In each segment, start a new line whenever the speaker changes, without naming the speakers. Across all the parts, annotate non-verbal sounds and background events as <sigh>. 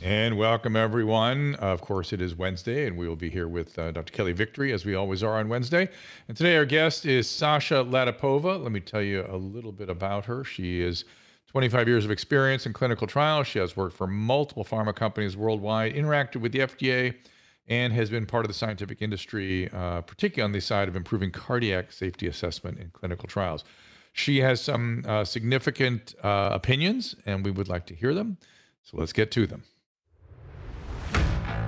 And welcome, everyone. Of course, it is Wednesday, and we will be here with uh, Dr. Kelly Victory, as we always are on Wednesday. And today, our guest is Sasha Latypova. Let me tell you a little bit about her. She is 25 years of experience in clinical trials. She has worked for multiple pharma companies worldwide, interacted with the FDA, and has been part of the scientific industry, uh, particularly on the side of improving cardiac safety assessment in clinical trials. She has some uh, significant uh, opinions, and we would like to hear them. So let's get to them.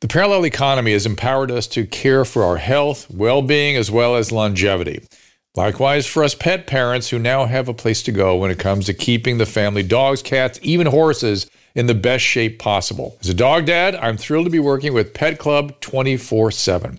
The parallel economy has empowered us to care for our health, well being, as well as longevity. Likewise, for us pet parents who now have a place to go when it comes to keeping the family dogs, cats, even horses in the best shape possible. As a dog dad, I'm thrilled to be working with Pet Club 24 7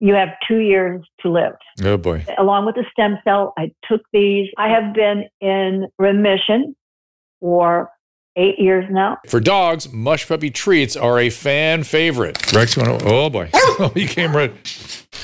you have two years to live.
Oh boy.
Along with the stem cell, I took these. I have been in remission for eight years now.
For dogs, mush puppy treats are a fan favorite. Rex, oh boy. Oh, <laughs> he came right.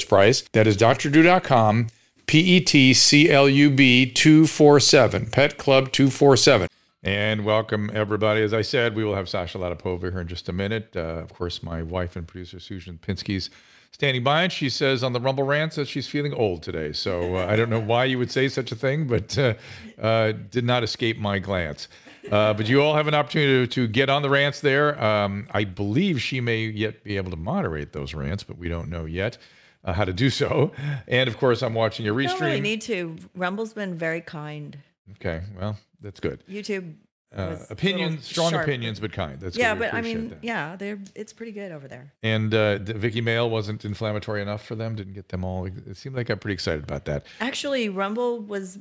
price. That is drdrew.com P E T C L U B 247, Pet Club 247. And welcome, everybody. As I said, we will have Sasha Latypova here in just a minute. Uh, of course, my wife and producer, Susan Pinsky's standing by, and she says on the Rumble Rants that she's feeling old today. So uh, I don't know why you would say such a thing, but uh, uh did not escape my glance. Uh, but you all have an opportunity to, to get on the rants there. Um, I believe she may yet be able to moderate those rants, but we don't know yet uh, how to do so. And of course, I'm watching your restream. Don't
really need to. Rumble's been very kind.
Okay, well, that's good.
YouTube.
Uh, opinions, strong sharp. opinions, but kind. That's
yeah,
good.
but I mean, that. yeah, they're it's pretty good over there.
And uh, Vicky Mail wasn't inflammatory enough for them. Didn't get them all. It seemed like I'm pretty excited about that.
Actually, Rumble was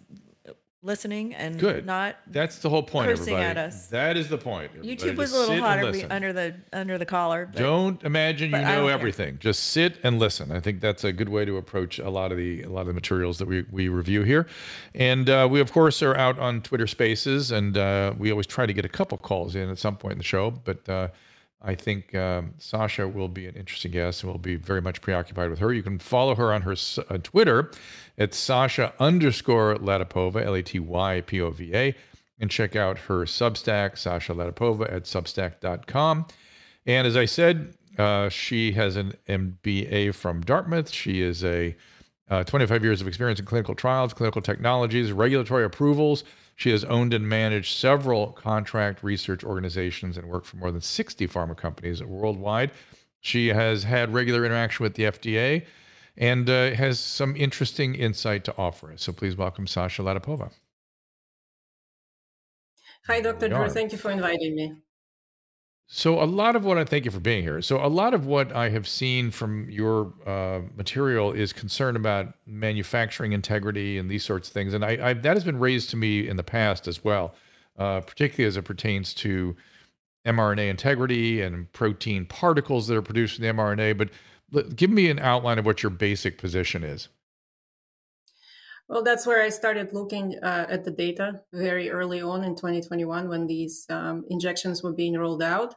listening and
Good.
not
That's the whole point,
cursing
everybody.
at us.
That is the point.
YouTube was a little hotter under the under the collar.
but- Don't imagine you know everything. Just sit and listen. I think that's a good way to approach a lot of the a lot of the materials that we, we review here. And uh, we of course are out on Twitter Spaces, and uh, we always try to get a couple calls in at some point in the show. But uh, I think um, Sasha will be an interesting guest, and we'll be very much preoccupied with her. You can follow her on her uh, Twitter it's Sasha underscore Latypova, L A T Y P O V A, and check out her Substack, Sasha Latypova at substack.com. And as I said, uh, she has an MBA from Dartmouth. She is a uh, 25 years of experience in clinical trials, clinical technologies, regulatory approvals. She has owned and managed several contract research organizations and worked for more than 60 pharma companies worldwide. She has had regular interaction with the FDA and uh, has some interesting insight to offer us. So please welcome Sasha Latypova.
Hi, Dr. Drew. Thank you for inviting me.
So, a lot of what I thank you for being here. So, a lot of what I have seen from your uh, material is concern about manufacturing integrity and these sorts of things, and I, I, that has been raised to me in the past as well, uh, particularly as it pertains to mRNA integrity and protein particles that are produced in the mRNA. But give me an outline of what your basic position is.
Well, that's where I started looking uh, at the data very early on in 2021 when these um, injections were being rolled out.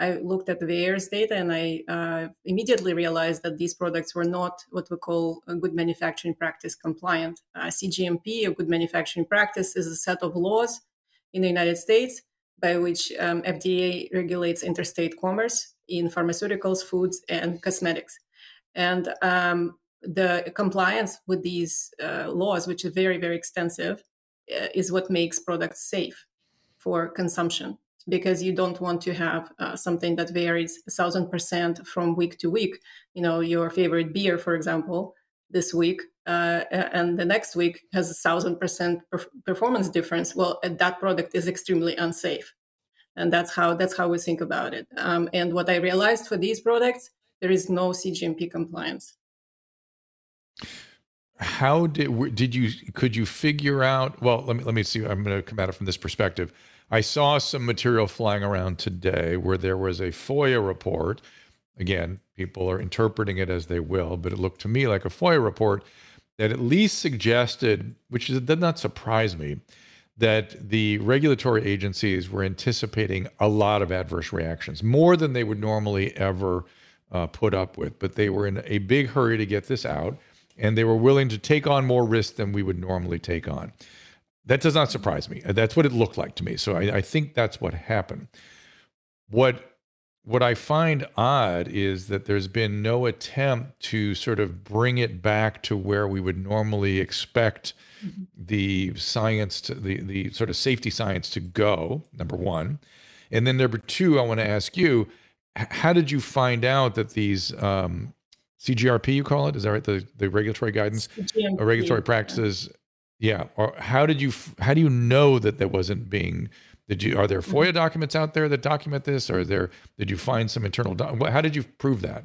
I looked at the VAERS data and I uh, immediately realized that these products were not what we call good manufacturing practice compliant. Uh, CGMP, a good manufacturing practice, is a set of laws in the United States by which um, FDA regulates interstate commerce in pharmaceuticals, foods, and cosmetics. And um, the compliance with these uh, laws, which is very, very extensive, uh, is what makes products safe for consumption because you don't want to have uh, something that varies a thousand percent from week to week. You know, your favorite beer, for example, this week uh, and the next week has a thousand percent performance difference. Well, that product is extremely unsafe, and that's how that's how we think about it. Um, and what I realized for these products, there is no CGMP compliance.
How did did you could you figure out? Well, let me let me see. I'm going to come at it from this perspective I saw some material flying around today where there was a FOIA report. Again, people are interpreting it as they will, but it looked to me like a FOIA report that at least suggested, which did not surprise me, that the regulatory agencies were anticipating a lot of adverse reactions, more than they would normally ever uh, put up with. But they were in a big hurry to get this out, and they were willing to take on more risk than we would normally take on. That does not surprise me. That's what it looked like to me. So I, I think that's what happened. What what I find odd is that there's been no attempt to sort of bring it back to where we would normally expect mm-hmm. the science to the, the sort of safety science to go, number one. And then number two, I want to ask you, how did you find out that these um, CGRP, you call it, is that right? The, the regulatory guidance, uh, regulatory practices yeah. Or how did you how do you know that that wasn't being did you are there FOIA mm-hmm. documents out there that document this or there did you find some internal how did you prove that?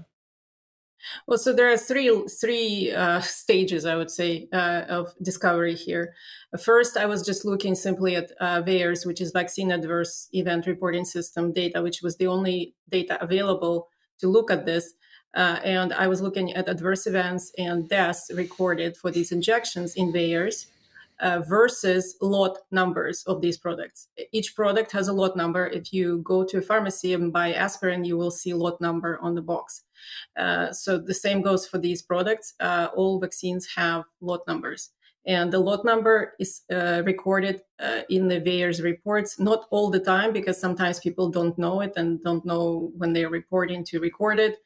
Well, so there are three three uh, stages, I would say, uh, of discovery here. First, I was just looking simply at uh, VAERS, which is Vaccine Adverse Event Reporting System data, which was the only data available to look at this. Uh, and I was looking at adverse events and deaths recorded for these injections in VAERS uh, versus lot numbers of these products. Each product has a lot number. If you go to a pharmacy and buy aspirin, you will see lot number on the box. Uh, so the same goes for these products. Uh, all vaccines have lot numbers. And the lot number is uh, recorded uh, in the VAERS reports, not all the time, because sometimes people don't know it and don't know when they're reporting to record it.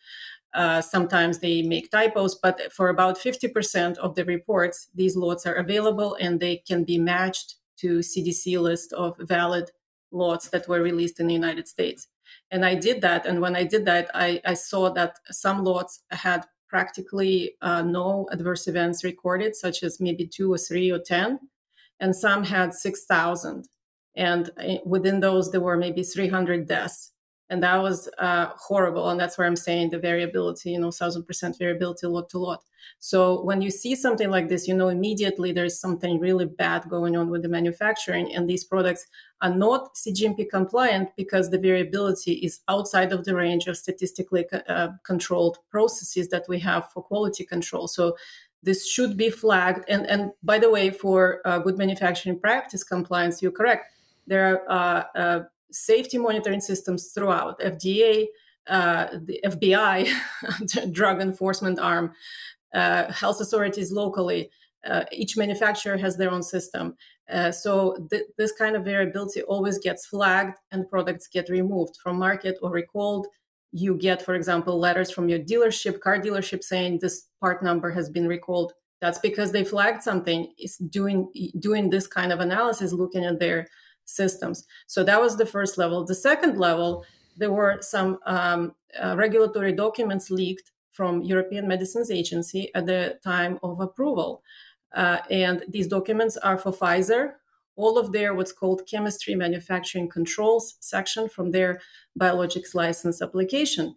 Uh, sometimes they make typos, but for about 50% of the reports, these lots are available and they can be matched to CDC list of valid lots that were released in the United States. And I did that. And when I did that, I, I saw that some lots had practically uh, no adverse events recorded, such as maybe two or three or 10, and some had 6,000. And uh, within those, there were maybe 300 deaths and that was uh, horrible. And that's where i'm saying the variability you know thousand percent variability lot to lot. So when you see something like this you know immediately there's something really bad going on with the manufacturing. And these products are not cgmp compliant because the variability is outside of the range of statistically uh, controlled processes that we have for quality control. So this should be flagged. And and by the way for uh, good manufacturing practice compliance you're correct. There are uh, uh, safety monitoring systems throughout FDA, uh, the FBI, <laughs> drug enforcement arm, uh, health authorities locally. Uh, each manufacturer has their own system. Uh, so th- this kind of variability always gets flagged and products get removed from market or recalled. You get, for example, letters from your dealership, car dealership saying this part number has been recalled. That's because they flagged something. Is doing doing this kind of analysis, looking at their systems. So that was the first level. The second level, there were some um, uh, regulatory documents leaked from European Medicines Agency at the time of approval. Uh, and these documents are for Pfizer, all of their what's called chemistry manufacturing controls section from their biologics license application.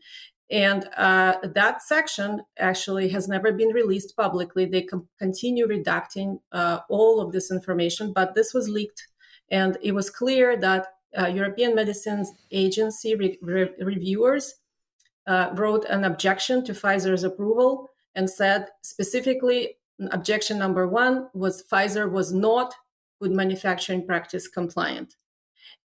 And uh, that section actually has never been released publicly. They com- continue redacting uh, all of this information, but this was leaked and it was clear that uh, European Medicines Agency re- re- reviewers uh, wrote an objection to Pfizer's approval and said specifically objection number one was Pfizer was not good manufacturing practice compliant.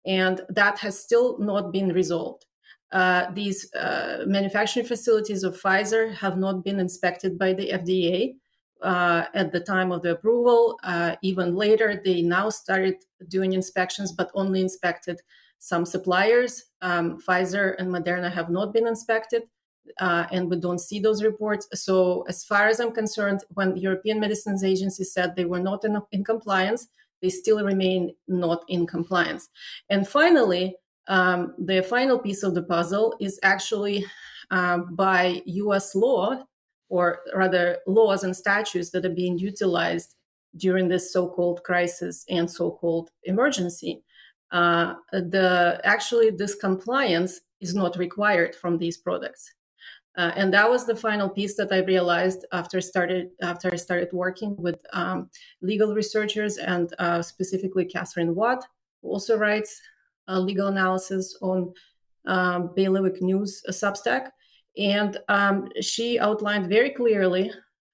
And that has still not been resolved. Uh, these uh, manufacturing facilities of Pfizer have not been inspected by the FDA uh, at the time of the approval. Uh, even later, they now started doing inspections, but only inspected some suppliers. Um, Pfizer and Moderna have not been inspected. Uh, and we don't see those reports. So, as far as I'm concerned, when the European Medicines Agency said they were not in, in compliance, they still remain not in compliance. And finally, um, the final piece of the puzzle is actually um, by US law, or rather laws and statutes that are being utilized during this so-called crisis and so-called emergency. Uh, the actually this compliance is not required from these products. Uh, and that was the final piece that I realized after started after I started working with um, legal researchers and uh, specifically Katherine Watt, who also writes legal analysis on um, Bailiwick News Substack, and um, she outlined very clearly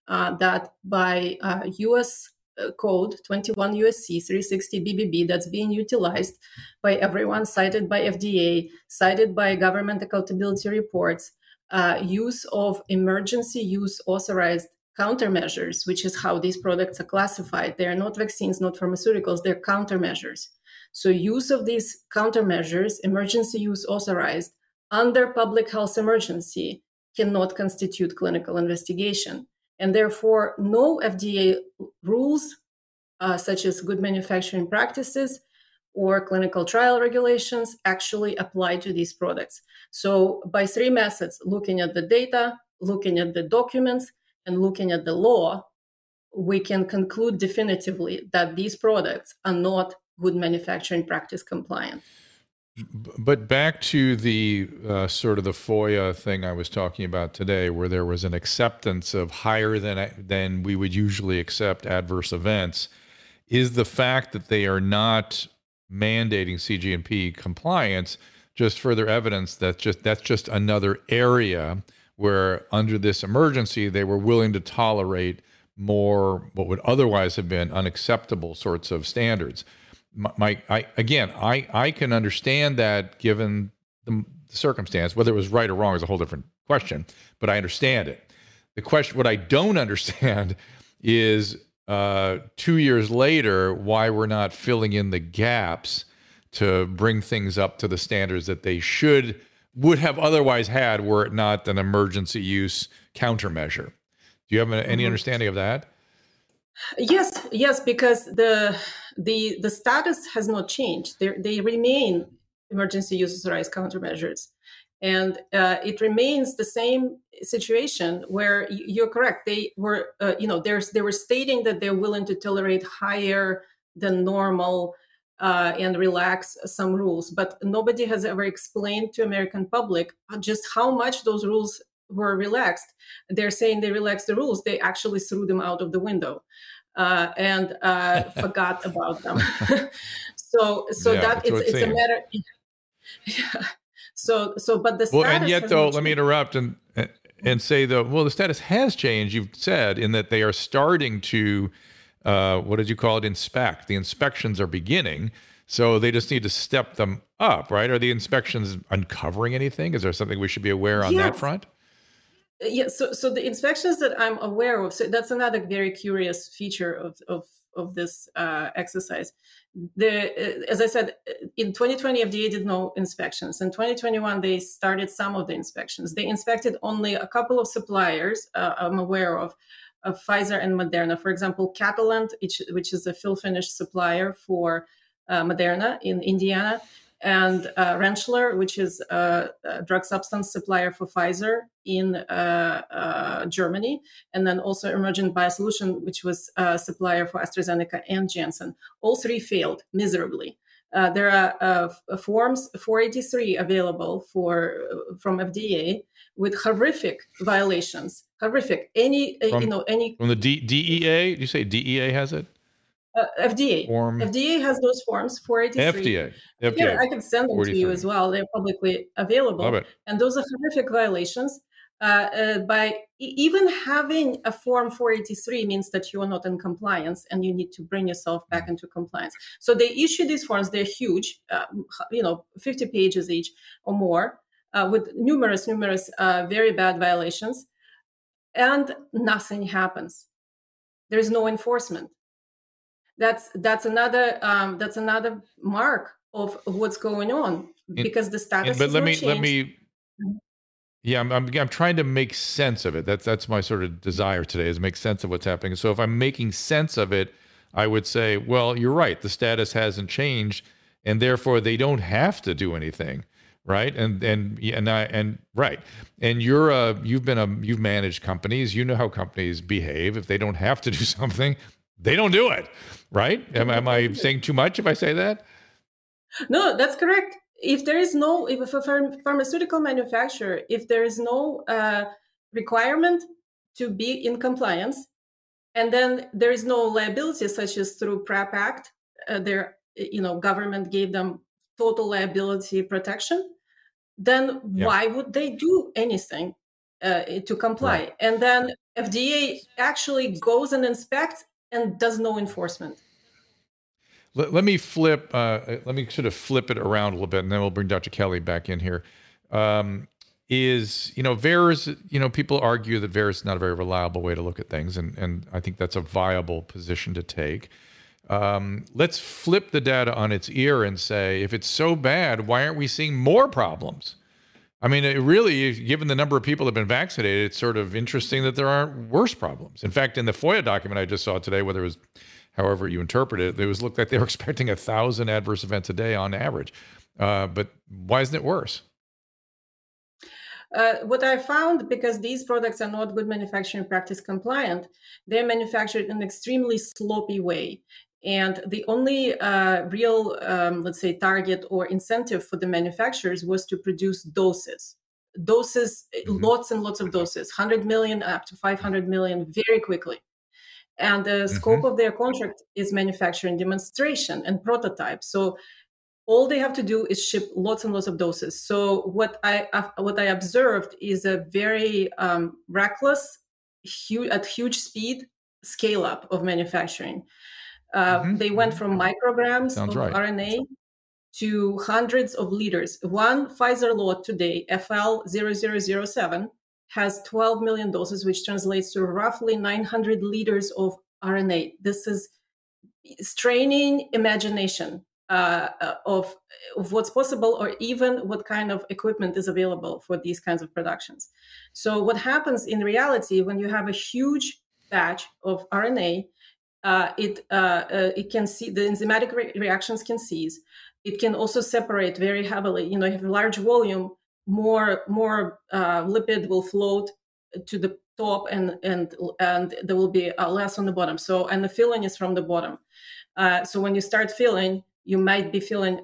uh, that by U.S. Uh, code 21 USC 360 BBB that's being utilized by everyone, cited by FDA, cited by government accountability reports uh, use of emergency use authorized countermeasures, which is how these products are classified. They are not vaccines, not pharmaceuticals, they're countermeasures. So, use of these countermeasures, emergency use authorized, under public health emergency cannot constitute clinical investigation. And therefore, no FDA rules, uh, such as good manufacturing practices, or clinical trial regulations actually apply to these products. So, by three methods looking at the data, looking at the documents, and looking at the law, we can conclude definitively that these products are not good manufacturing practice compliant.
But back to the uh, sort of the FOIA thing I was talking about today, where there was an acceptance of higher than than we would usually accept adverse events, is the fact that they are not mandating CGMP compliance just further evidence that just that's just another area where under this emergency they were willing to tolerate more what would otherwise have been unacceptable sorts of standards. My, I again I I can understand that given the circumstance whether it was right or wrong is a whole different question, but I understand it. The question what I don't <laughs> understand is uh, two years later why we're not filling in the gaps to bring things up to the standards that they should would have otherwise had were it not an emergency use countermeasure. Do you have any mm-hmm. understanding of that?
Yes, yes, because the the the status has not changed. They they remain emergency use authorized countermeasures. And uh, it remains the same situation where you're correct they were uh, you know there's they were stating that they're willing to tolerate higher than normal uh, and relax some rules. But nobody has ever explained to american public just how much those rules were relaxed. They're saying they relaxed the rules they actually threw them out of the window uh, and uh, <laughs> forgot about them <laughs> <laughs> so so yeah, that it's, it's a matter yeah so, so, but the
well, and yet though, let me interrupt and and say though, well, the status has changed. You've said in that they are starting to, uh, what did you call it? Inspect. The inspections are beginning, so they just need to step them up, right? Are the inspections uncovering anything? Is there something we should be aware on yes. that front?
Yeah. So, so the inspections that I'm aware of. So that's another very curious feature of of of this uh, exercise the as I said, in 2020 FDA did no inspections. In 2021 they started some of the inspections. They inspected only a couple of suppliers uh, I'm aware of, of Pfizer and Moderna. For example, Catalent, which, which is a fill finish supplier for uh, Moderna in Indiana, and uh, Rentschler, which is a, a, drug substance supplier for Pfizer in uh, uh, Germany, and then also Emergent Biosolution, which was a supplier for AstraZeneca and Janssen. All three failed miserably. Uh, there are uh, forms 483 available for from FDA with horrific violations. Horrific. Any from, you know any
from the D- DEA? You say DEA has it?
Uh, FDA. Form. FDA has those forms, 483.
FDA. FDA. Yeah,
I can send them 43. to you as well. They're publicly available. And those are horrific violations. uh, uh, by even having a form 483 means that you are not in compliance and you need to bring yourself back into compliance so they issue these forms they're huge uh, you know 50 pages each or more uh, with numerous numerous uh, very bad violations and nothing happens there's no enforcement that's that's another um, that's another mark of what's going on because the status
but let me
changed.
let me yeah, I'm, I'm, I'm trying to make sense of it. That's that's my sort of desire today is make sense of what's happening. So if I'm making sense of it, I would say, well, you're right. The status hasn't changed, and therefore they don't have to do anything, right? And and and I and right. And you're a you've been a you've managed companies. You know how companies behave. If they don't have to do <laughs> something, they don't do it, right? Am, am I saying too much if I say that?
No, that's correct if there is no if a pharmaceutical manufacturer if there is no uh, requirement to be in compliance and then there is no liability such as through prep act uh, their you know government gave them total liability protection then yeah. why would they do anything uh, to comply right. and then fda actually goes and inspects and does no enforcement
let, let me flip. Uh, let me sort of flip it around a little bit, and then we'll bring Dr. Kelly back in here. Um, is you know VAERS you know people argue that VAERS is not a very reliable way to look at things and and I think that's a viable position to take. Um, let's flip the data on its ear and say if it's so bad, why aren't we seeing more problems? I mean, it really, given the number of people that have been vaccinated, it's sort of interesting that there aren't worse problems. In fact, in the FOIA document I just saw today, whether it was however you interpret it, it was looked like they were <laughs> expecting a thousand adverse events a day on average. Uh, but why isn't it worse?
Uh, what I found, because these products are not good manufacturing practice compliant, they're manufactured in an extremely sloppy way. And the only uh, real, um, let's say, target or incentive for the manufacturers was to produce doses. Doses, mm-hmm. lots and lots of doses, 100 million up to 500 million very quickly. And the mm-hmm. scope of their contract is manufacturing demonstration and prototype. So all they have to do is ship lots and lots of doses. So what I what I observed is a very um, reckless, huge, at huge speed scale up of manufacturing. Uh, mm-hmm. They went from micrograms Sounds of right. RNA to hundreds of liters. One Pfizer lot today, FL 0007, has 12 million doses, which translates to roughly 900 liters of RNA. This is straining imagination uh, uh, of, of what's possible or even what kind of equipment is available for these kinds of productions. So, what happens in reality when you have a huge batch of RNA, uh, it, uh, uh, it can see the enzymatic re- reactions can cease. It can also separate very heavily. You know, a large volume more more uh, lipid will float to the top and and and there will be uh, less on the bottom so and the filling is from the bottom uh, so when you start filling you might be feeling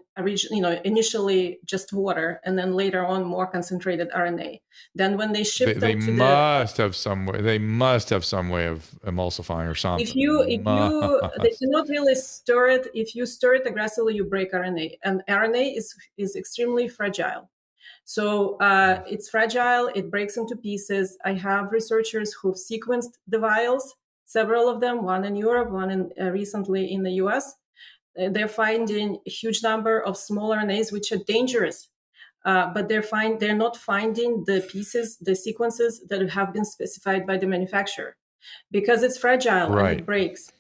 you know initially just water and then later on more concentrated rna then when they ship
they, they must the, have some way they must have some way of emulsifying or something
if you if must. you they cannot really stir it if you stir it aggressively you break rna and rna is is extremely fragile so uh, it's fragile, it breaks into pieces. I have researchers who've sequenced the vials, several of them, one in Europe, one in, uh, recently in the US. Uh, they're finding a huge number of small RNAs, which are dangerous. Uh, but they're find they're not finding the pieces, the sequences that have been specified by the manufacturer, because it's fragile right. and it breaks.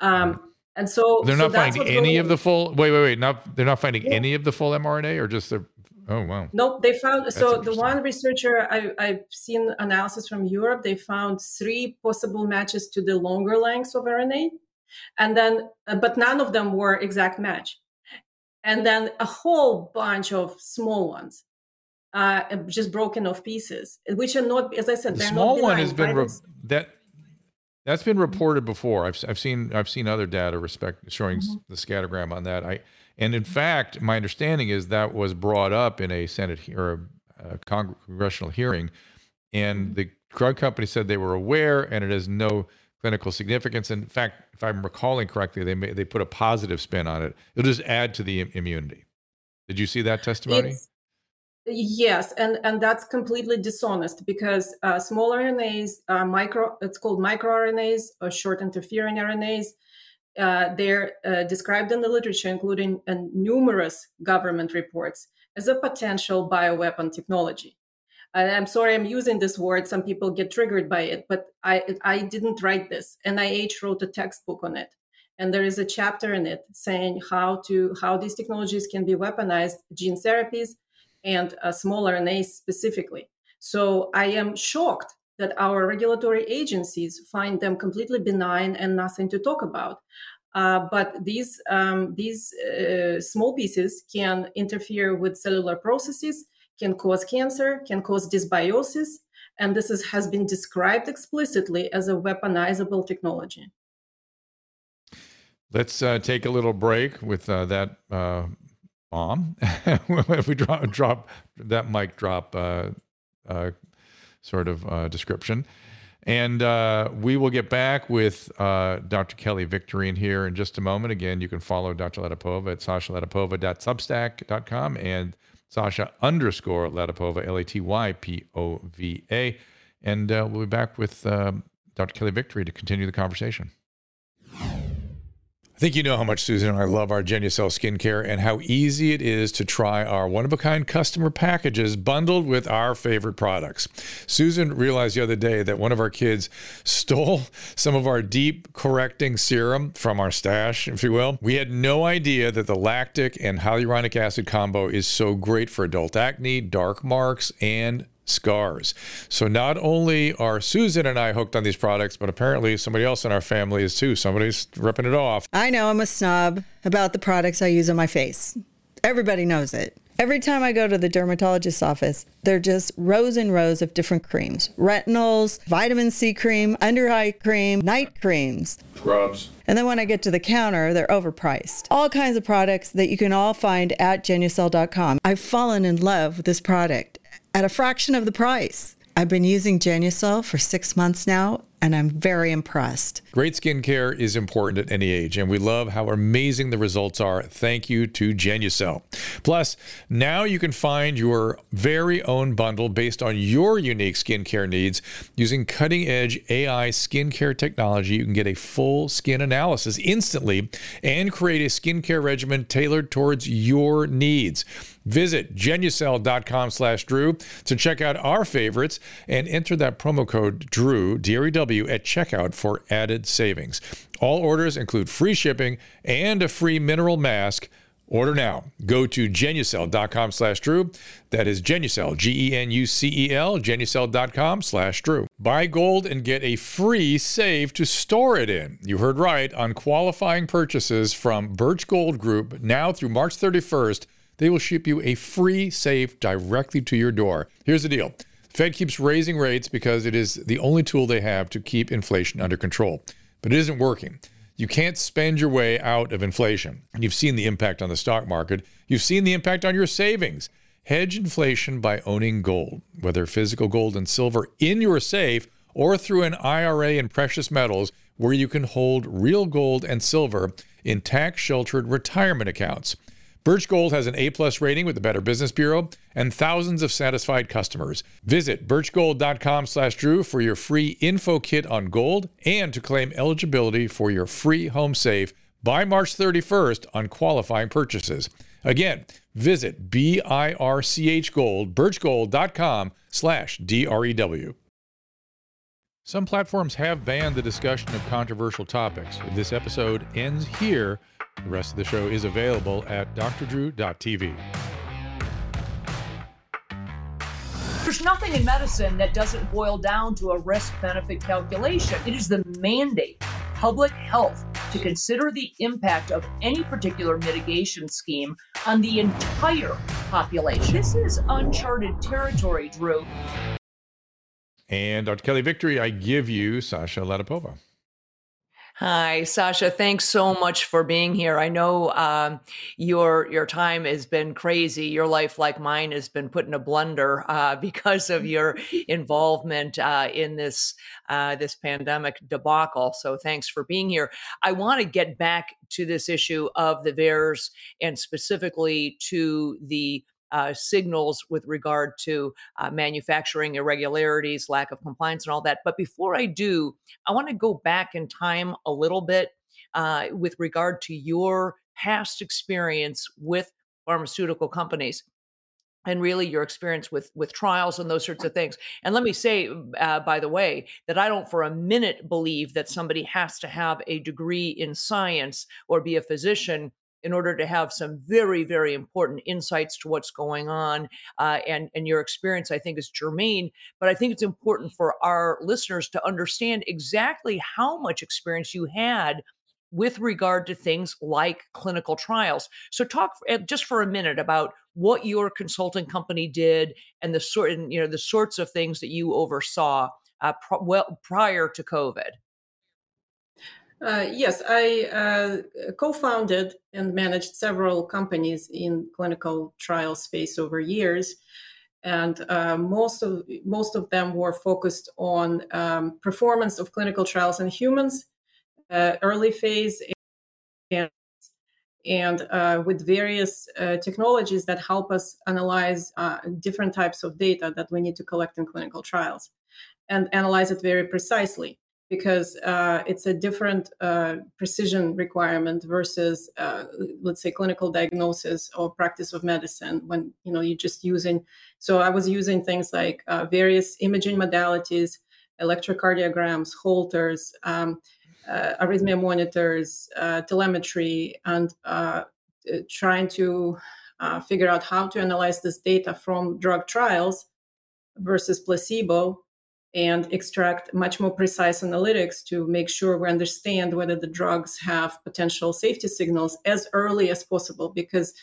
Um, and so
they're not
so
finding any of the full. Wait, wait, wait! Not they're not finding yeah. any of the full mRNA, or just the Oh wow!
No, they found That's so the one researcher I, I've seen analysis from Europe. They found three possible matches to the longer lengths of RNA, and then uh, but none of them were exact match, and then a whole bunch of small ones, uh, just broken off pieces, which are not, as I said,
the small one has been re- that that's been reported before. I've I've seen I've seen other data respect showing mm-hmm. the scattergram on that. I and in fact, my understanding is that was brought up in a Senate he- or a, a congressional hearing, and mm-hmm. the drug company said they were aware, and it has no clinical significance. In fact, if I'm recalling correctly, they may, they put a positive spin on it. It'll just add to the immunity. Did you see that testimony?
It's, Yes, and and that's completely dishonest because uh, small RNAs, uh, micro, it's called microRNAs or short interfering RNAs. Uh, they're uh, described in the literature, including numerous government reports, as a potential bioweapon technology. I'm sorry I'm using this word. Some people get triggered by it, but I I didn't write this. NIH wrote a textbook on it, and there is a chapter in it saying how to how these technologies can be weaponized, gene therapies, and uh, small RNAs specifically. So I am shocked that our regulatory agencies find them completely benign and nothing to talk about. Uh, but these um, these uh, small pieces can interfere with cellular processes can cause cancer, can cause dysbiosis, and this is, has been described explicitly as a weaponizable technology.
Let's uh, take a little break with uh, that uh, bomb. <laughs> if we drop, drop that mic drop uh, uh, sort of uh, description. And we will get back with Dr. Kelly Victorine here in just a moment. Again, you can follow Dr. Latypova at sashalatypova.substack.com and Sasha underscore Latypova, L A T Y P O V A. And uh, we'll be back with um, Dr. Kelly Victory to continue the conversation. I think you know how much Susan and I love our Genucel skincare and how easy it is to try our one of a kind customer packages bundled with our favorite products. Susan realized the other day that one of our kids stole <laughs> some of our deep correcting serum from our stash, if you will. We had no idea that the lactic and hyaluronic acid combo is so great for adult acne, dark marks, and scars. So not only are Susan and I hooked on these products, but apparently somebody else in our family is too. Somebody's ripping it off.
I know I'm a snob about the products I use on my face. Everybody knows it. Every time I go to the dermatologist's office, they're just rows and rows of different creams retinols, vitamin C cream, under eye cream, night creams,
scrubs.
And then when I get to the counter, they're overpriced. All kinds of products that you can all find at genucel.com. I've fallen in love with this product at a fraction of the price. I've been using Genucel for six months now, and I'm very impressed.
Great skincare is important at any age, and we love how amazing the results are. Thank you to Genucel. Plus, now you can find your very own bundle based on your unique skincare needs. Using cutting edge AI skincare technology, you can get a full skin analysis instantly and create a skincare regimen tailored towards your needs. Visit genucel.com slash Drew to check out our favorites and enter that promo code DREW, D-R-E-W, at checkout for added savings. All orders include free shipping and a free mineral mask. Order now. Go to genucel.com slash Drew. That is Genucel, G-E-N-U-C-E-L, genucel.com slash Drew. Buy gold and get a free safe to store it in. You heard right on qualifying purchases from Birch Gold Group now through March 31st they will ship you a free safe directly to your door. Here's the deal Fed keeps raising rates because it is the only tool they have to keep inflation under control. But it isn't working. You can't spend your way out of inflation. And you've seen the impact on the stock market. You've seen the impact on your savings. Hedge inflation by owning gold, whether physical gold and silver in your safe or through an IRA in precious metals where you can hold real gold and silver in tax sheltered retirement accounts. Birch Gold has an A-plus rating with the Better Business Bureau and thousands of satisfied customers. Visit birchgold.com slash Drew for your free info kit on gold and to claim eligibility for your free home safe by March 31st on qualifying purchases. Again, visit B-I-R-C-H Gold, birchgold.com slash D-R-E-W. Some platforms have banned the discussion of controversial topics. This episode ends here. The rest of the show is available at drdrew.tv.
There's nothing in medicine that doesn't boil down to a risk benefit calculation. It is the mandate, public health, to consider the impact of any particular mitigation scheme on the entire population. This is uncharted territory, Drew.
And Dr. Kelly Victory, I give you Sasha Latypova.
Hi, Sasha. Thanks so much for being here. I know um, your your time has been crazy. Your life, like mine, has been put in a blender <laughs> uh, because of your involvement uh, in this uh, this pandemic debacle. So, thanks for being here. I want to get back to this issue of the VAERS and specifically to the uh, signals with regard to uh, manufacturing irregularities, lack of compliance, and all that. But before I do, I want to go back in time a little bit uh, with regard to your past experience with pharmaceutical companies and really your experience with with trials and those sorts of things and let me say uh, by the way that i don't for a minute believe that somebody has to have a degree in science or be a physician in order to have some very very important insights to what's going on uh, and and your experience i think is germane but i think it's important for our listeners to understand exactly how much experience you had with regard to things like clinical trials. So, talk eh, just for a minute about what your consulting company did and the sort, and, you know, the sorts of things that you oversaw uh, pr- well prior to COVID.
Uh, yes, I uh, co-founded and managed several companies in clinical trial space over years, and uh, most of most of them were focused on um, performance of clinical trials in humans uh, early phase and, and uh, with various technologies that help us analyze different types of data that we need to collect in clinical trials and analyze it very precisely because uh, it's a different uh, precision requirement versus let's say clinical diagnosis or practice of medicine when you know you're just using so i was using things like various imaging modalities electrocardiograms holters um, uh, arrhythmia monitors, uh, telemetry, and uh, trying to figure out how to analyze this data from drug trials versus placebo and extract much more precise analytics to make sure we understand whether the drugs have potential safety signals as early as possible because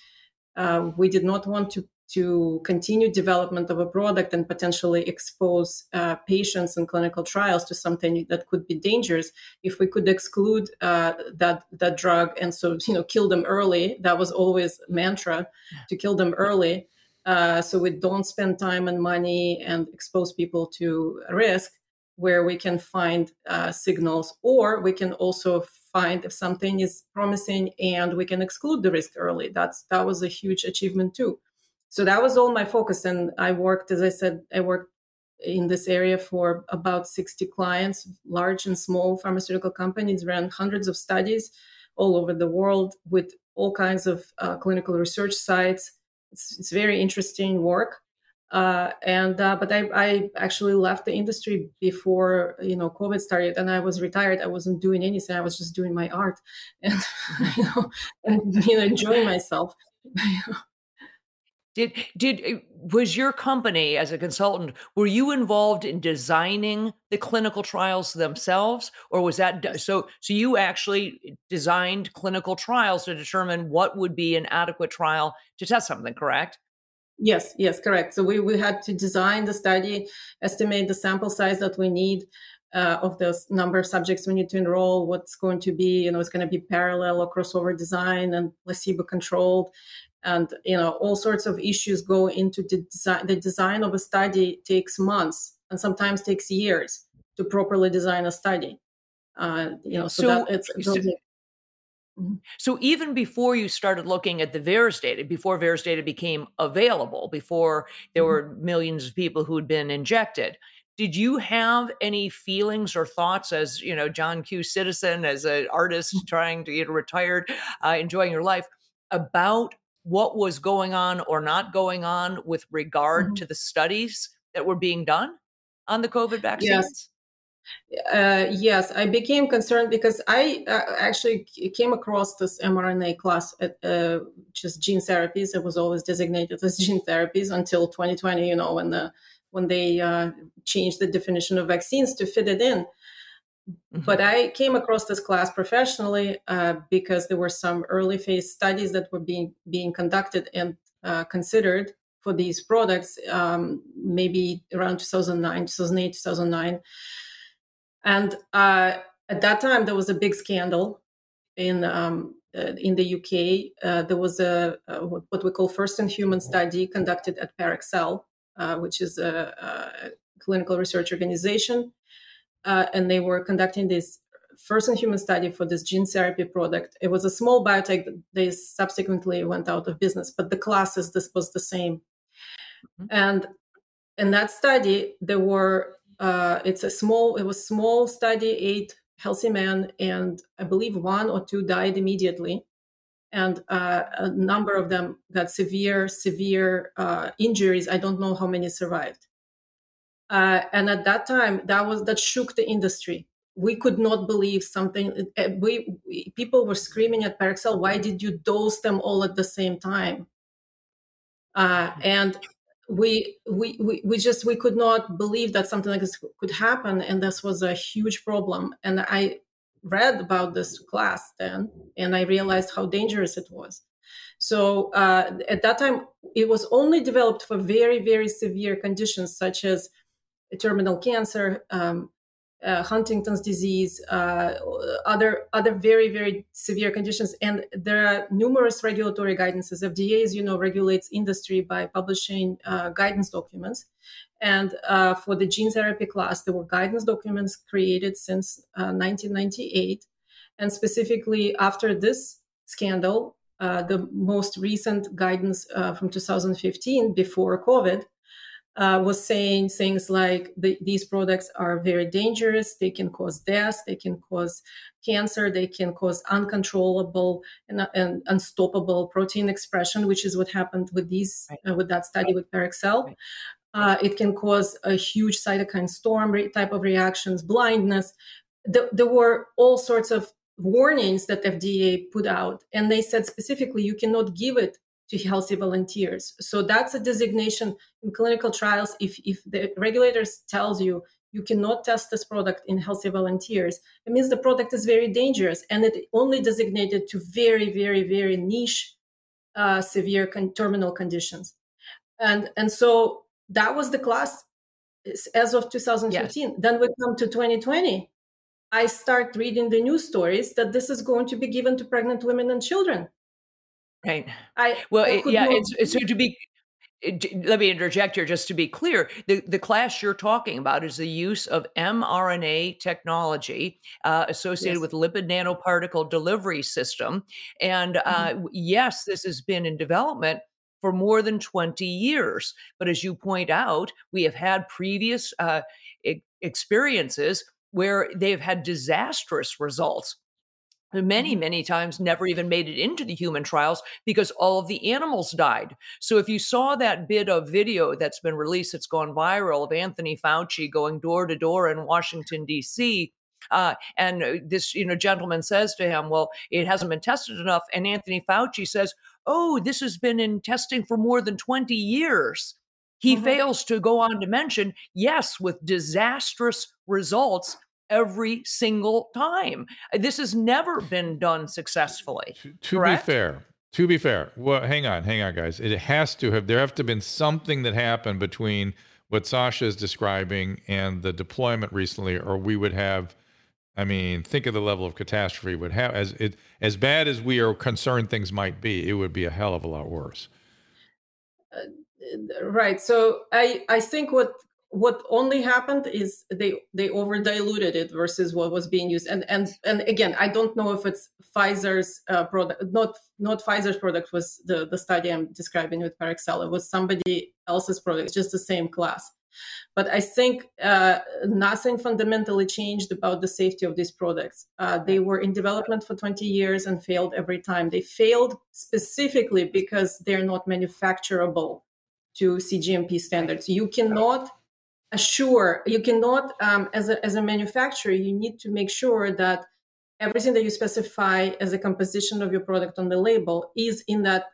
uh, we did not want to to continue development of a product and potentially expose uh, patients in clinical trials to something that could be dangerous. If we could exclude uh, that that drug and so you know kill them early that was always mantra to kill them early uh, so we don't spend time and money and expose people to risk where we can find uh, signals or we can also find if something is promising and we can exclude the risk early. That's that was a huge achievement too. So that was all my focus and i worked as i said i worked in this area for about 60 clients large and small pharmaceutical companies ran hundreds of studies all over the world with all kinds of uh, clinical research sites it's, it's very interesting work uh, and uh, but I, I actually left the industry before you know COVID started, and I was retired. I wasn't doing anything. I was just doing my art, and <laughs> you know, and you know, enjoying myself. <laughs>
Did did eh, was your company as a consultant were you involved in designing the clinical trials themselves or was that so so you actually designed clinical trials to determine what would be an adequate trial to test something correct?
Yes, yes, correct. So we, we had to design the study, estimate the sample size that we need uh, of the number of subjects we need to enroll, what's going to be, you know, it's going to be parallel or crossover design and placebo controlled and you know all sorts of issues go into the design the design of a study takes months and sometimes takes years to properly design a study uh, you know so, so that it's so,
mm-hmm. so even before you started looking at the VAERS data, before VAERS data became available, before there mm-hmm. were millions of people who had been injected, did you have any feelings or thoughts as you know John Q. Citizen, as an artist mm-hmm. trying to get retired, uh, enjoying your life, about what was going on or not going on with regard mm-hmm. to the studies that were being done on the COVID vaccines?
Yes. Uh, yes, I became concerned because I uh, actually came across this mRNA class, at, uh, just gene therapies. It was always designated as <laughs> gene therapies until 2020. You know, when the when they uh, changed the definition of vaccines to fit it in. Mm-hmm. But I came across this class professionally uh, because there were some early phase studies that were being being conducted and uh, considered for these products, um, maybe around 2009, 2008, 2009. And uh, at that time, there was a big scandal in um, uh, in the UK. Uh, there was a, a, what we call first in human study conducted at Parexel, uh, which is a, a clinical research organization uh, and they were conducting this first in human study for this gene therapy product. It was a small biotech. They subsequently went out of business, but the classes this was the same. Mm-hmm. And in that study, there were uh, it's a small it was small study, eight healthy men, and I believe one or two died immediately, and uh, a number of them got severe severe uh, injuries. I don't know how many survived. Uh, and at that time, that was that shook the industry we could not believe something we, we, people were screaming at parexel why did you dose them all at the same time uh, and we, we we we just we could not believe that something like this could happen and this was a huge problem and i read about this class then and i realized how dangerous it was. So uh, at that time it was only developed for very very severe conditions such as terminal cancer um, uh, Huntington's disease, uh, other other very very severe conditions, and there are numerous regulatory guidances. FDA, as you know, regulates industry by publishing uh, guidance documents, and uh, for the gene therapy class, there were guidance documents created since 1998, uh, and specifically after this scandal, uh, the most recent guidance from 2015 before COVID uh, was saying things like the, these products are very dangerous. They can cause death. They can cause cancer. They can cause uncontrollable and, and unstoppable protein expression, which is what happened with these right. uh, with that study with Parexel. Right. Uh, it can cause a huge cytokine storm type of reactions, blindness. The, there were all sorts of warnings that FDA put out, and they said specifically you cannot give it to healthy volunteers. So that's a designation in clinical trials. If, if the regulators tells you you cannot test this product in healthy volunteers, it means the product is very dangerous and it only designated to very, very, very niche, uh, severe con- terminal conditions. And, and so that was the class as of 2015. Yes. Then we come to 2020. I start reading the news stories that this is going to be given to pregnant women and children.
Right. I well, it, yeah. It's, it's so to be. Let me interject here, just to be clear. The the class you're talking about is the use of mRNA technology uh, associated yes. with lipid nanoparticle delivery system, and uh, mm-hmm. yes, this has been in development for more than 20 years. But as you point out, we have had previous uh, experiences where they've had disastrous results many mm-hmm. many times never even made it into the human trials because all of the animals died so if you saw that bit of video that's been released that's gone viral of anthony fauci going door to door in washington d.c uh, and uh, this you know gentleman says to him well it hasn't been tested enough and anthony fauci says oh this has been in testing for more than 20 years he mm-hmm. fails to go on to mention yes with disastrous results every single time. This has never been done successfully.
To, to be fair, to be fair, well, hang on, hang on, guys. It has to have. There have to have been something that happened between what Sasha is describing and the deployment recently, or we would have. I mean, think of the level of catastrophe would have as it as bad as we are concerned things might be. It would be a hell of a lot worse.
Uh, right. So I I think what what only happened is they they over diluted it versus what was being used. And and and again i don't know if it's pfizer's uh, product not not pfizer's product was the the study i'm describing with parexel. It was somebody else's product. It's just the same class. But i think uh, nothing fundamentally changed about the safety of these products. Uh, they were in development for 20 years and failed every time. They failed specifically because they're not manufacturable to cgmp standards. You cannot assure you cannot um, as, a, as a manufacturer you need to make sure that everything that you specify as a composition of your product on the label is in that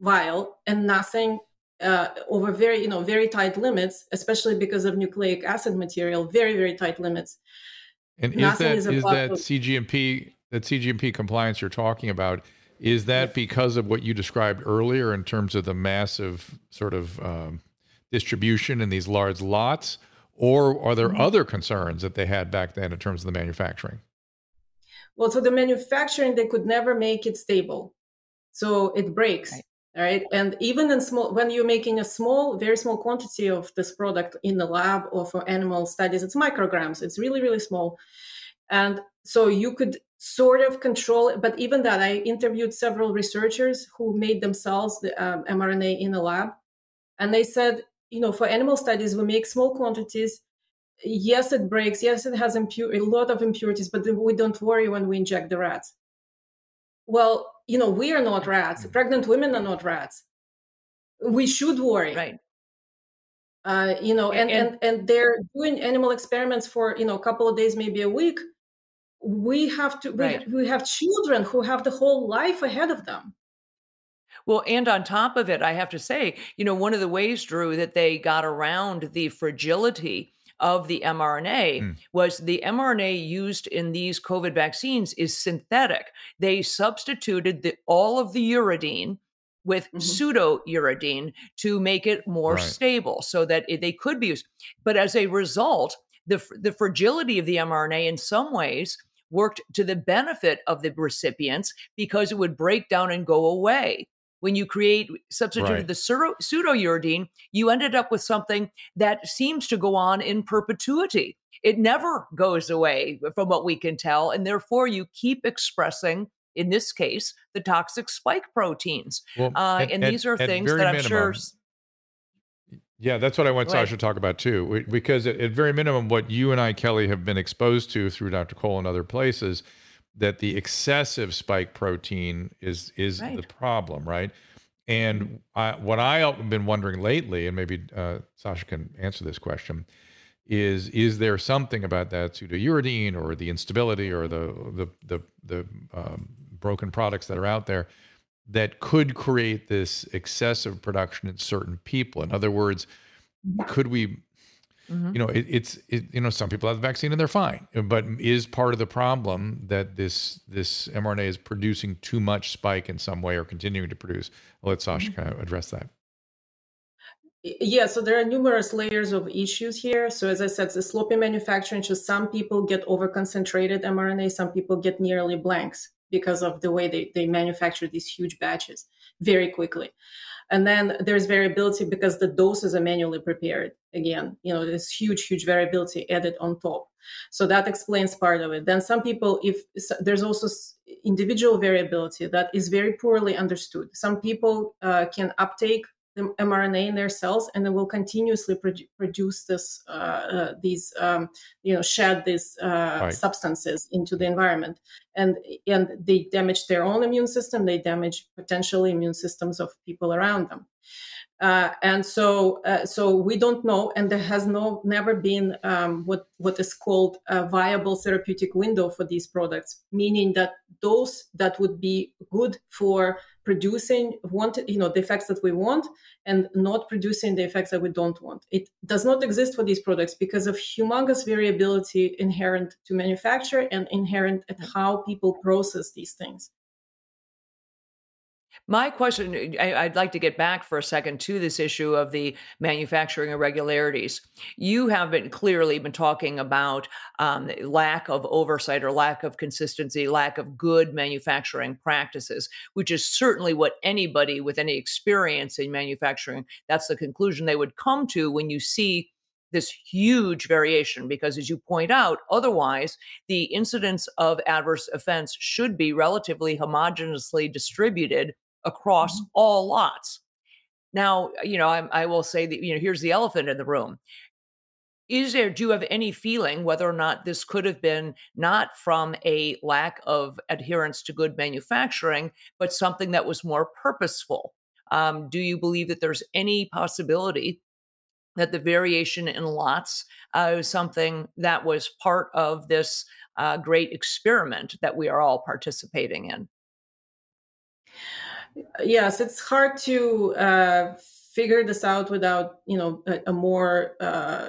vial and nothing uh, over very you know very tight limits especially because of nucleic acid material very very tight limits.
And nothing is that is, is that cgmp that cgmp compliance you're talking about is that because of what you described earlier in terms of the massive sort of um, distribution in these large lots? Or are there mm-hmm. other concerns that they had back then in terms of the manufacturing?
Well, so the manufacturing, they could never make it stable. So it breaks. Right. Right. And even in small, when you're making a small, very small quantity of this product in the lab or for animal studies, it's micrograms. It's really, really small. And so you could sort of control it. But even that, I interviewed several researchers who made themselves the um, mRNA in a lab. And they said, you know, for animal studies, we make small quantities. Yes, it breaks. Yes, it has impure- a lot of impurities, but we don't worry when we inject the rats. Well, you know, we are not rats. Pregnant women are not rats. We should worry.
Right.
Uh, you know, and, and, and and they're doing animal experiments for you know a couple of days, maybe a week. We have to. We,
Right.
we have children who have the whole life ahead of them.
Well, and on top of it, I have to say, you know, one of the ways, Drew, that they got around the fragility of the mRNA
Mm.
was the mRNA used in these COVID vaccines is synthetic. They substituted the, all of the uridine with
Mhm.
pseudo uridine to make it more
Right.
stable so that it, they could be used. But as a result, the, the fragility of the mRNA in some ways worked to the benefit of the recipients because it would break down and go away. When you create substituted
Right.
the pseudo uridine, you ended up with something that seems to go on in perpetuity. It never goes away, from what we can tell, and therefore you keep expressing, in this case, the toxic spike proteins.
Well,
Uh,
at-
and these are
at
things
very
that I'm sure.
Yeah, that's what I want
ahead.
Sasha to talk about too, because at, at very minimum, what you and I, Kelly, have been exposed to through Dr. Cole and other places, that the excessive spike protein is is the problem, right? And I, what I've been wondering lately, and maybe uh, Sasha can answer this question, is is there something about that pseudouridine or the instability or the the the, the um, broken products that are out there that could create this excessive production in certain people? In other words, could we
Mhm.
you know it, it's it, you know some people have the vaccine and they're fine but is part of the problem that this this mrna is producing too much spike in some way or continuing to produce i'll let sasha kind of address that
Yeah, so there are numerous layers of issues here. So as I said, the sloppy manufacturing. So some people get over-concentrated mRNA, some people get nearly blanks because of the way they, they manufacture these huge batches very quickly. And then there's variability because the doses are manually prepared. Again, you know, there's huge, huge variability added on top. So that explains part of it. Then some people, if there's also individual variability that is very poorly understood. Some people uh, can uptake the mRNA in their cells, and they will continuously produ- produce this, uh, uh, these, um, you know, shed these uh,
Right.
substances into the environment, and and they damage their own immune system. They damage potentially immune systems of people around them. Uh, and so, uh, so we don't know, and there has no never been um, what what is called a viable therapeutic window for these products, meaning that those that would be good for producing wanted, you know, the effects that we want, and not producing the effects that we don't want. It does not exist for these products because of humongous variability inherent to manufacture and inherent at how people process these things.
My question, I, I'd like to get back for a second to this issue of the manufacturing irregularities. You have been clearly been talking about um, lack of oversight or lack of consistency, lack of good manufacturing practices, which is certainly what anybody with any experience in manufacturing, that's the conclusion they would come to when you see this huge variation because as you point out otherwise the incidence of adverse events should be relatively homogeneously distributed across all lots. Now, you know, I, I will say that, you know, here's the elephant in the room. Is there, do you have any feeling whether or not this could have been not from a lack of adherence to good manufacturing, but something that was more purposeful? Um, do you believe that there's any possibility that the variation in lots uh, is something that was part of this uh, great experiment that we are all participating in?
Yes it's hard to uh, figure this out without you know a, a more uh,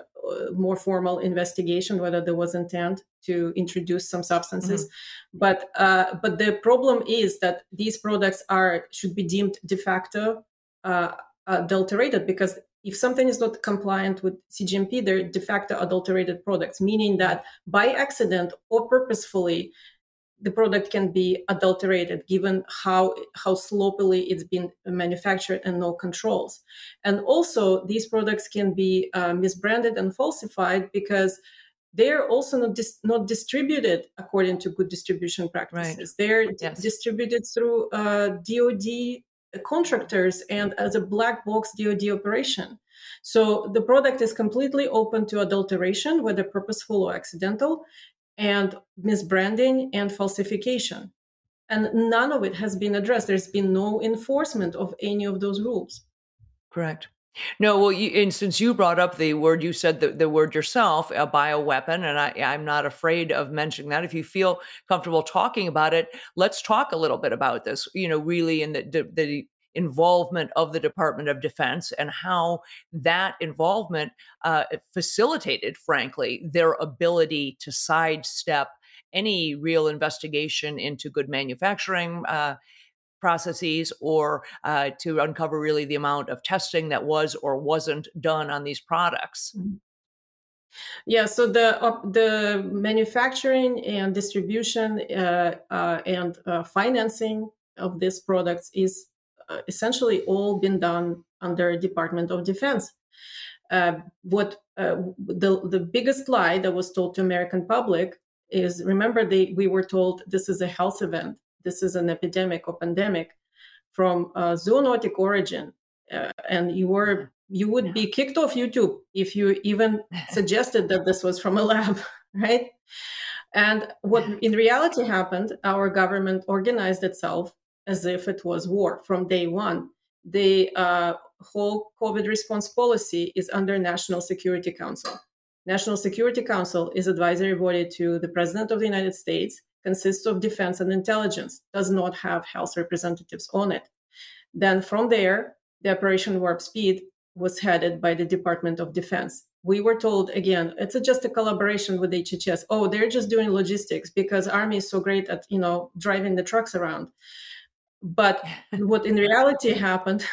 more formal investigation whether there was intent to introduce some substances. But uh, but the problem is that these products are should be deemed de facto uh, adulterated because if something is not compliant with cgmp they're de facto adulterated products meaning that by accident or purposefully the product can be adulterated given how how sloppily it's been manufactured and no controls and also these products can be uh, misbranded and falsified because they're also not dis- not distributed according to good distribution practices. Right. They're yes. d- distributed through uh, DoD contractors and as a black box DoD operation. So the product is completely open to adulteration, whether purposeful or accidental, and misbranding and falsification. And none of it has been addressed. There's been no enforcement of any of those rules.
Correct. No, well, you, and since you brought up the word, you said the, the word yourself, a bioweapon, and I, I'm not afraid of mentioning that. If you feel comfortable talking about it, let's talk a little bit about this. You know, really in the, the, the involvement of the Department of Defense and how that involvement uh, facilitated, frankly, their ability to sidestep any real investigation into good manufacturing. Uh, processes or uh, to uncover really the amount of testing that was or wasn't done on these products
mm-hmm. yeah so the uh, the manufacturing and distribution uh, uh and uh, financing of these products is essentially all been done under Department of Defense. Uh, what uh, the the biggest lie that was told to American public is remember they we were told this is a health event, this is an epidemic or pandemic from zoonotic origin, uh, and you were you would be kicked off YouTube if you even <laughs> suggested that this was from a lab, <laughs> right? And what in reality happened, our government organized itself as if it was war from day one. The uh, whole COVID response policy is under National Security Council. National Security Council is advisory body to the President of the United States, consists of defense and intelligence, does not have health representatives on it. Then from there, the Operation Warp Speed was headed by the Department of Defense. We were told again, it's a, just a collaboration with HHS. Oh, they're just doing logistics because Army is so great at you know driving the trucks around. But <laughs> what in reality happened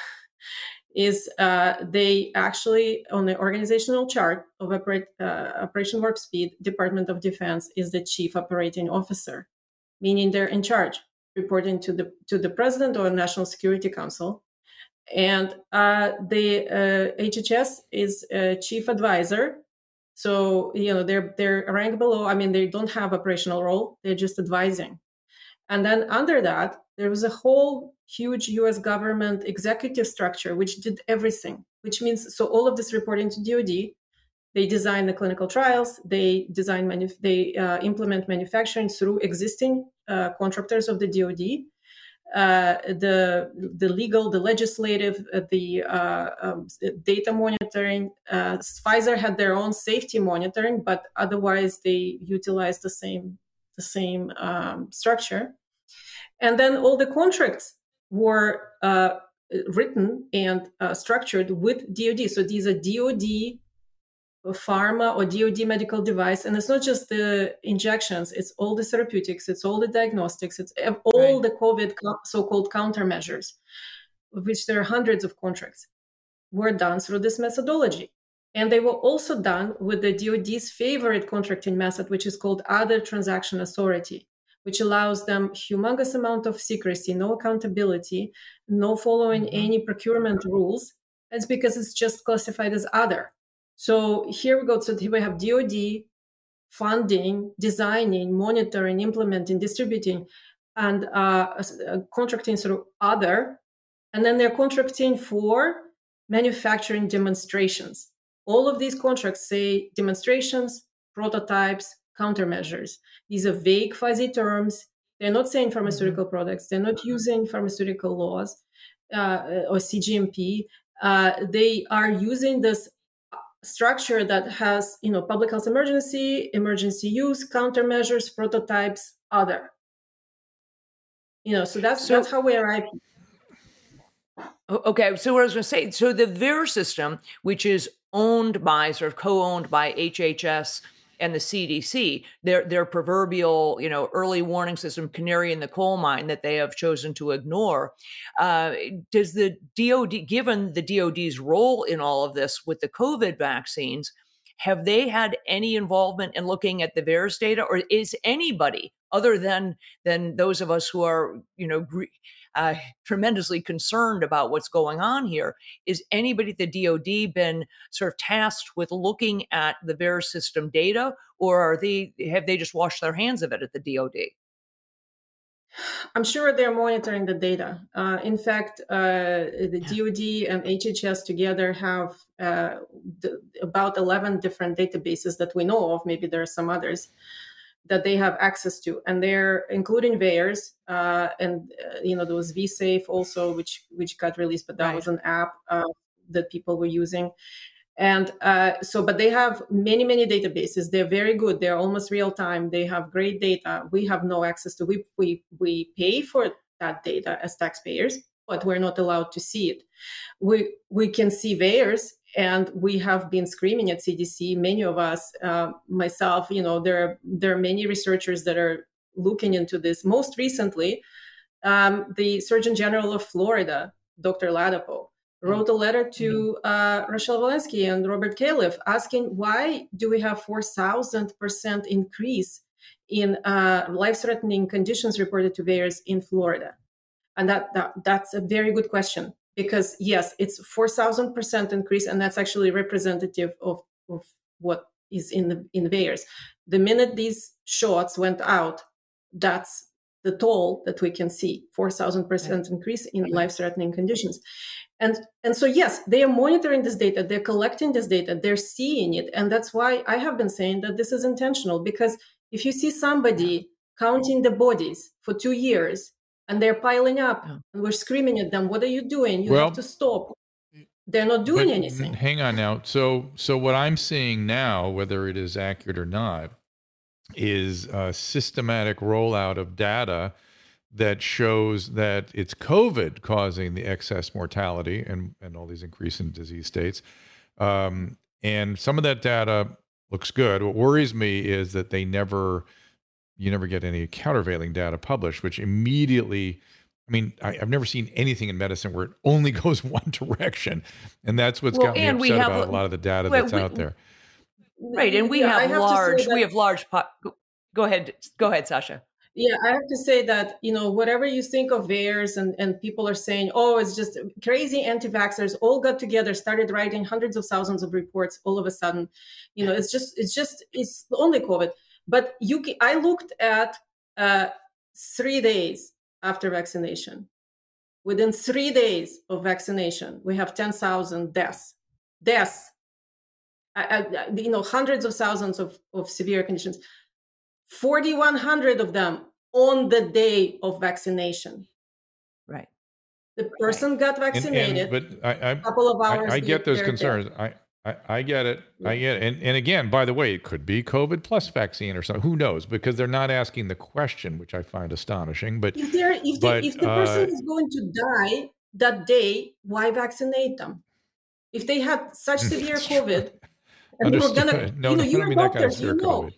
is uh, they actually, on the organizational chart of operate, uh, Operation Warp Speed, Department of Defense is the chief operating officer, meaning they're in charge, reporting to the to the president or National Security Council. And uh, the HHS uh, is a chief advisor. So you know they're they're rank below. I mean they don't have operational role; they're just advising. And then under that, there was a whole huge US government executive structure which did everything, which means so all of this reporting to DoD, they design the clinical trials, they design, manu- they uh, implement manufacturing through existing uh, contractors of the DoD. Uh, the the legal, the legislative, uh, the uh, um, data monitoring. Uh, Pfizer had their own safety monitoring, but otherwise they utilized the same the same um, structure. And then all the contracts were uh, written and uh, structured with DoD. So these are DoD pharma or DoD medical device, and it's not just the injections; it's all the therapeutics, it's all the diagnostics, it's all right. the COVID so-called countermeasures, of which there are hundreds of contracts, were done through this methodology. And they were also done with the DoD's favorite contracting method, which is called other transaction authority which allows them humongous amount of secrecy, no accountability, no following mm-hmm. any procurement rules. That's because it's just classified as other. So here we go. So here we have DoD funding, designing, monitoring, implementing, distributing, and uh, uh, contracting through other. And then they're contracting for manufacturing demonstrations. All of these contracts say demonstrations, prototypes, countermeasures. These are vague, fuzzy terms. They're not saying mm-hmm. pharmaceutical products. They're not using pharmaceutical laws uh, or CGMP. Uh, they are using this structure that has, you know, public health emergency, emergency use, countermeasures, prototypes, other. You know, so that's so, that's how we arrive.
Okay, so what I was going to say, so the VAERS system, which is owned by, sort of co-owned by HHS and the CDC, their their proverbial you know early warning system, canary in the coal mine that they have chosen to ignore. Uh, does the DoD, given the DoD's role in all of this with the COVID vaccines, have they had any involvement in looking at the VAERS data, or is anybody other than than those of us who are you know uh, tremendously concerned about what's going on here. Is anybody at the DoD been sort of tasked with looking at the VAERS system data, or are they have they just washed their hands of it at the DoD?
I'm sure they're monitoring the data. Uh, in fact, uh, the DoD and HHS together have uh, the, about 11 different databases that we know of. Maybe there are some others that they have access to, and they're including VAERS uh, and uh, you know there was VSafe also, which which got released, but that right. was an app uh, that people were using. And uh, so but they have many many databases. They're very good. They're almost real time they have great data. We have no access to we we, we pay for that data as taxpayers but we're not allowed to see it. We we can see VAERS and we have been screaming at cdc many of us uh, myself you know there are there are many researchers that are looking into this most recently um, the surgeon general of florida dr ladapo wrote a letter to mm-hmm. uh, Rochelle Walensky and Robert Califf asking why do we have 4,000% increase in uh, life-threatening conditions reported to VAERS in Florida? And that, that that's a very good question because yes, it's 4,000% increase and that's actually representative of, of what is in the in VAERS. The minute these shots went out, that's the toll that we can see 4000% increase in life-threatening conditions. And and so yes they are monitoring this data they're collecting this data they're seeing it and that's why i have been saying that this is intentional because if you see somebody counting the bodies for two years and they're piling up and we're screaming at them what are you doing you well, have to stop they're not doing anything
hang on now so so what i'm seeing now whether it is accurate or not is a systematic rollout of data that shows that it's COVID causing the excess mortality and, and all these increase in disease states. Um, and some of that data looks good. What worries me is that they never, you never get any countervailing data published, which immediately, I mean, I, have never seen anything in medicine where it only <laughs> goes one direction. And that's what's well, got me upset about a lot of the data that's we, out there.
Right. And we yeah, have, have large, we have large, po- go ahead. Go ahead, Sasha.
Yeah, I have to say that, you know, whatever you think of VAERS and, and people are saying, oh, it's just crazy anti-vaxxers all got together, started writing hundreds of thousands of reports all of a sudden. You know, it's just, it's just, it's only COVID. But you I looked at uh, three days after vaccination. Within three days of vaccination, we have 10,000 deaths. Deaths. I, I, you know, hundreds of thousands of, of severe conditions. 4,100 of them on the day of vaccination.
Right.
The person right. got vaccinated.
And, and, but I, I, a couple of hours. I, I get those concerns. I, I, I, get it. I get it. And, and again, by the way, it could be COVID plus vaccine or something. Who knows? Because they're not asking the question, which I find astonishing. But
if, they're, if, but, if the person uh, is going to die that day, why vaccinate them? If they had such <laughs> severe COVID, and
we're gonna, <laughs> no, you know, no, you're doctors, you know. COVID.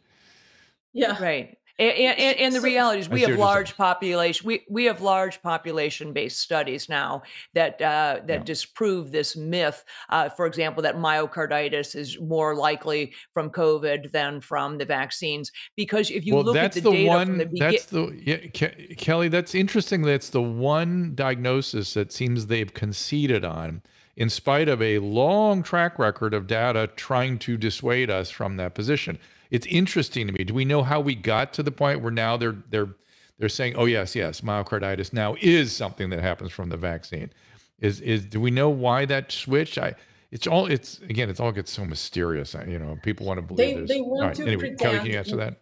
Yeah.
Right. And, and, and, the so, reality is we have large population we, we have large population based studies now that uh, that yeah. disprove this myth. Uh, for example that myocarditis is more likely from covid than from the vaccines because if you
well,
look
at
the, the data
one,
from the
beginning that's the yeah, Ke- kelly that's interesting that's the one diagnosis that seems they've conceded on in spite of a long track record of data trying to dissuade us from that position it's interesting to me. Do we know how we got to the point where now they're they're they're saying, oh yes, yes, myocarditis now is something that happens from the vaccine. Is is do we know why that switch? I it's all it's again it's all gets so mysterious. You know, people want to believe
they, they want
right,
to
anyway,
pretend.
Kelly, can you answer that?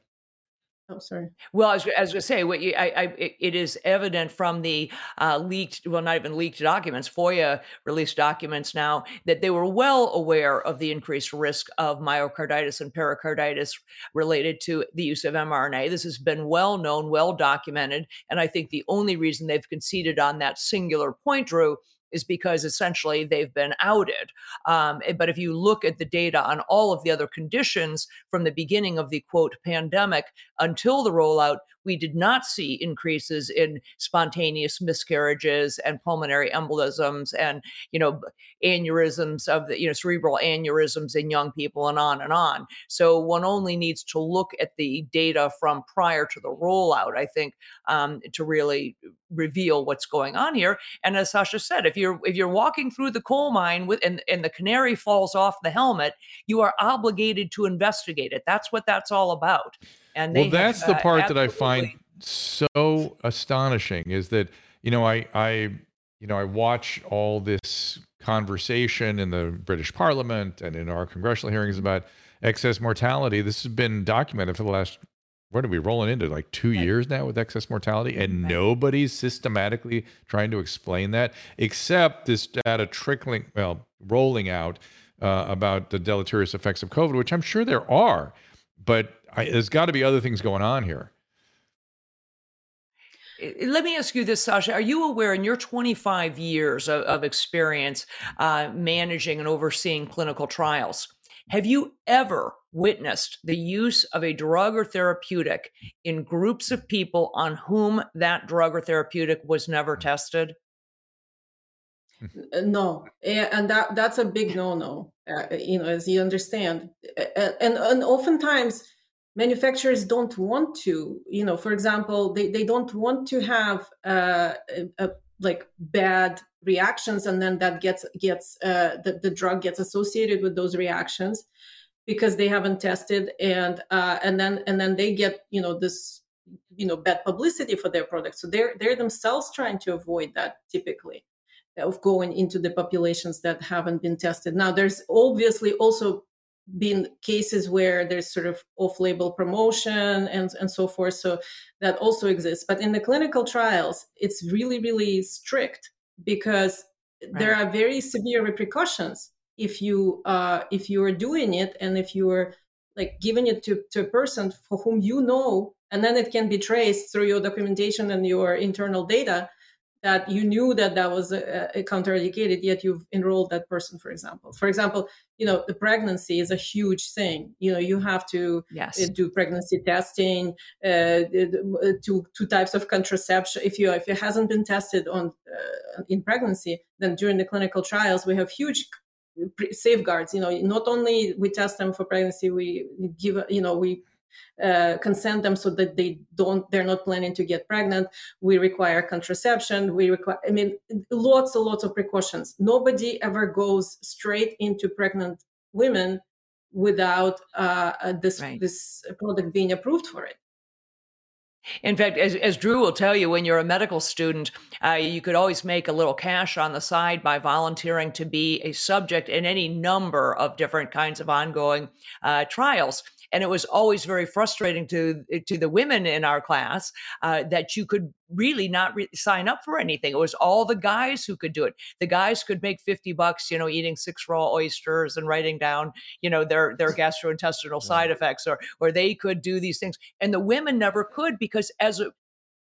Oh, sorry.
Well, I was, I was going to say, what you, I, I, it is evident from the uh, leaked, well, not even leaked documents, FOIA released documents now, that they were well aware of the increased risk of myocarditis and pericarditis related to the use of mRNA. This has been well known, well documented. And I think the only reason they've conceded on that singular point, Drew, is because essentially they've been outed. Um, eh, but if you look at the data on all of the other conditions from the beginning of the quote pandemic until the rollout, we did not see increases in spontaneous miscarriages and pulmonary embolisms and you know aneurysms of the you know cerebral aneurysms in young people and on and on. So one only needs to look at the data from prior to the rollout i think um, to really reveal what's going on here. And as sasha said if you're if you're walking through the coal mine with and, and the canary falls off the helmet you are obligated to investigate it. That's what that's all about and
well that's have, the uh, part uh, that i find so astonishing is that you know i i you know i watch all this conversation in the british parliament and in our congressional hearings about excess mortality this has been documented for the last what are we rolling into like two right. years now with excess mortality and right. nobody's systematically trying to explain that except this data trickling well rolling out uh, about the deleterious effects of covid which i'm sure there are but I, there's got to be other things going on here
let me ask you this, Sasha. Are you aware in your 25 years of, of experience uh, managing and overseeing clinical trials, have you ever witnessed the use of a drug or therapeutic in groups of people on whom that drug or therapeutic was never tested?
Uh, no, and that that's a big no-no. Uh, you know, as you understand, and and oftentimes manufacturers don't want to. You know, for example, they they don't want to have uh, a, a, like bad reactions, and then that gets gets uh, the the drug gets associated with those reactions because they haven't tested and uh, and then and then they get you know this you know bad publicity for their product so they're they're themselves trying to avoid that typically of going into the populations that haven't been tested now there's obviously also been cases where there's sort of off-label promotion and and so forth so that also exists but in the clinical trials it's really really strict because right. there are very severe repercussions if you uh, if you are doing it and if you are like giving it to, to a person for whom you know and then it can be traced through your documentation and your internal data that you knew that that was a, a counterindicated yet you've enrolled that person for example. For example you know the pregnancy is a huge thing. You know you have to yes. Uh, do pregnancy testing uh, uh, two two types of contraception. If you if it hasn't been tested on uh, in pregnancy then during the clinical trials we have huge safeguards. You know not only we test them for pregnancy we give you know we uh, consent them so that they don't they're not planning to get pregnant. We require contraception. We require i mean lots and lots of precautions. Nobody ever goes straight into pregnant women without uh, uh this right. this product being approved for it.
In fact, as, as Drew will tell you, when you're a medical student, uh, you could always make a little cash on the side by volunteering to be a subject in any number of different kinds of ongoing uh, trials and it was always very frustrating to to the women in our class uh, that you could really not re- sign up for anything. It was all the guys who could do it. The guys could make fifty bucks, you know, eating six raw oysters and writing down, you know, their their <laughs> gastrointestinal side effects, or or they could do these things, and the women never could because as a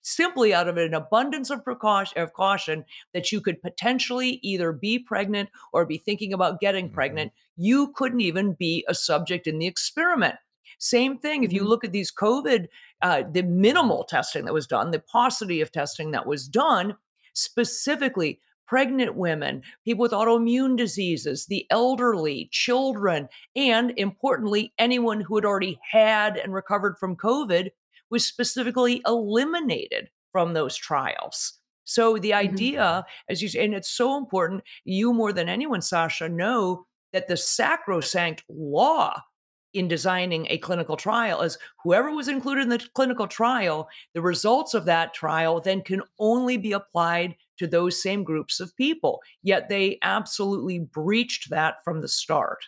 simply out of an abundance of precaution of caution that you could potentially either be pregnant or be thinking about getting mm-hmm. pregnant you couldn't even be a subject in the experiment same thing, if you mm-hmm. look at these COVID, uh, the minimal testing that was done, the paucity of testing that was done, specifically pregnant women, people with autoimmune diseases, the elderly, children, and importantly, anyone who had already had and recovered from COVID was specifically eliminated from those trials. So the mm-hmm. idea, mm-hmm. as you say, and it's so important, you more than anyone, Sasha, know that the sacrosanct law in designing a clinical trial is whoever was included in the clinical trial, the results of that trial then can only be applied to those same groups of people. Yet they absolutely breached that from the start.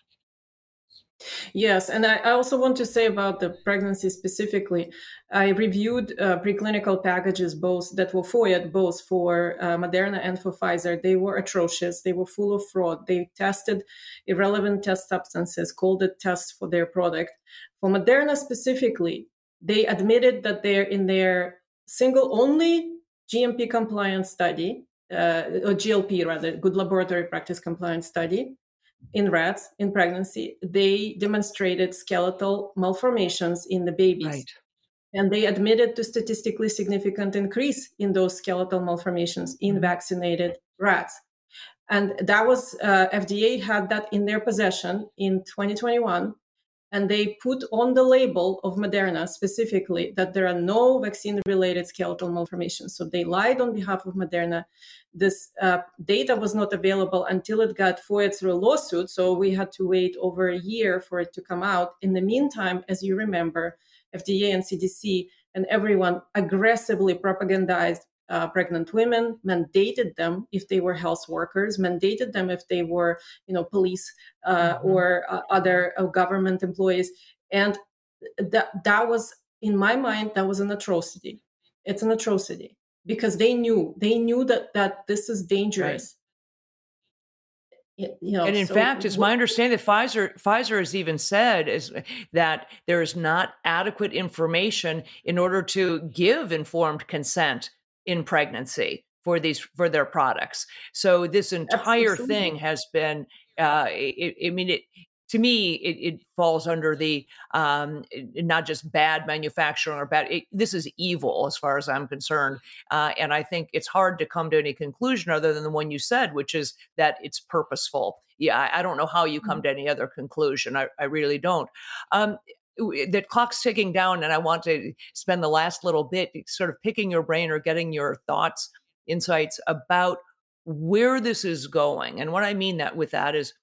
Yes, and I also want to say about the pregnancy specifically. I reviewed uh, preclinical packages both that were FOIA both for uh, Moderna and for Pfizer. They were atrocious. They were full of fraud. They tested irrelevant test substances, called it tests for their product. For Moderna specifically, they admitted that they're in their single only GMP compliant study, uh, or GLP rather, good laboratory practice compliant study in rats in pregnancy, they demonstrated skeletal malformations in the babies. Right. and they admitted to statistically significant increase in those skeletal malformations in mm-hmm. vaccinated rats and that was uh, fda had that in their possession in 2021 and they put on the label of moderna specifically that there are no vaccine related skeletal malformations. So they lied on behalf of moderna. This uh, data was not available until it got FOIA through a lawsuit so we had to wait over a year for it to come out. In the meantime as you remember FDA and CDC and everyone aggressively propagandized uh, pregnant women, mandated them if they were health workers, mandated them if they were, you know, police uh, mm-hmm. or uh, other uh, government employees, and that that was, in my mind, that was an atrocity. It's an atrocity because they knew they knew that that this is dangerous
you know, and in so fact, it's my understanding that Pfizer Pfizer has even said is that there is not adequate information in order to give informed consent in pregnancy for these for their products. So this entire Absolutely. thing has been. Uh, it, I mean, it to me, it, it falls under the um, not just bad manufacturing or bad. It, this is evil, as far as I'm concerned, uh, and I think it's hard to come to any conclusion other than the one you said, which is that it's purposeful. Yeah, I, I don't know how you come mm-hmm. to any other conclusion. I, I really don't. Um, the clock's ticking down, and I want to spend the last little bit sort of picking your brain or getting your thoughts, insights about where this is going. And what I mean that with that is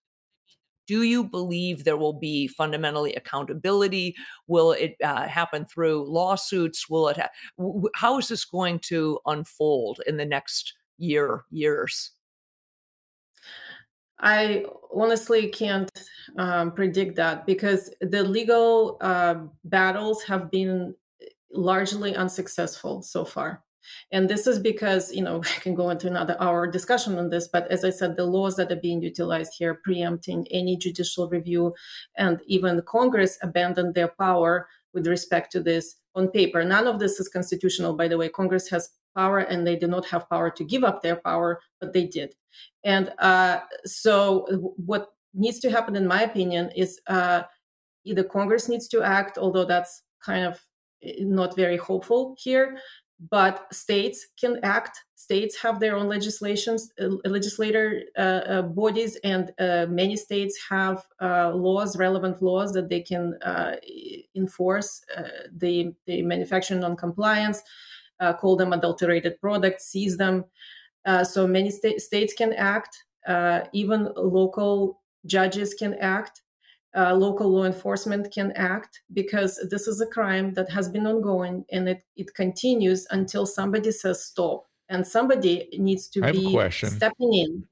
do you believe there will be fundamentally accountability? Will it uh, happen through lawsuits? Will it? Ha- how is this going to unfold in the next year, years?
I honestly can't um, predict that because the legal uh, battles have been largely unsuccessful so far. And this is because, you know, <laughs> we can go into another hour discussion on this, but as I said, the laws that are being utilized here, preempting any judicial review, and even Congress abandoned their power with respect to this on paper. None of this is constitutional, by the way. Congress has power and they do not have power to give up their power, but they did. And uh, so, what needs to happen, in my opinion, is uh, either Congress needs to act, although that's kind of eh, not very hopeful here, but states can act states have their own legislations uh, legislator uh, uh, bodies and uh, many states have uh, laws relevant laws that they can uh, enforce the, the manufacturing non-compliance Uh, call them adulterated products seize them. Uh, so many sta- states can act uh, even local judges can act uh, local law enforcement can act because this is a crime that has been ongoing and it, it continues until somebody says stop. And somebody needs to be stepping in.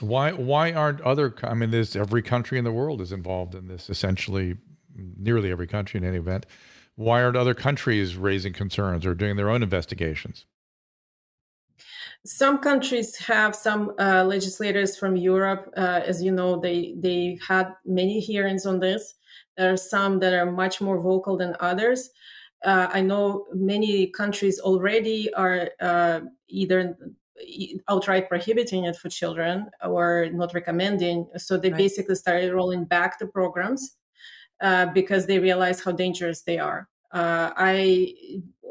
Why why aren't other i mean there's every country in the world is involved in this essentially nearly every country in any event why aren't other countries raising concerns or doing their own investigations
some countries have some uh, legislators from Europe. Uh, as you know, they they had many hearings on this. There are some that are much more vocal than others. Uh, I know many countries already are uh, either outright prohibiting it for children or not recommending. So they right. basically started rolling back the programs uh, because they realize how dangerous they are. Uh, I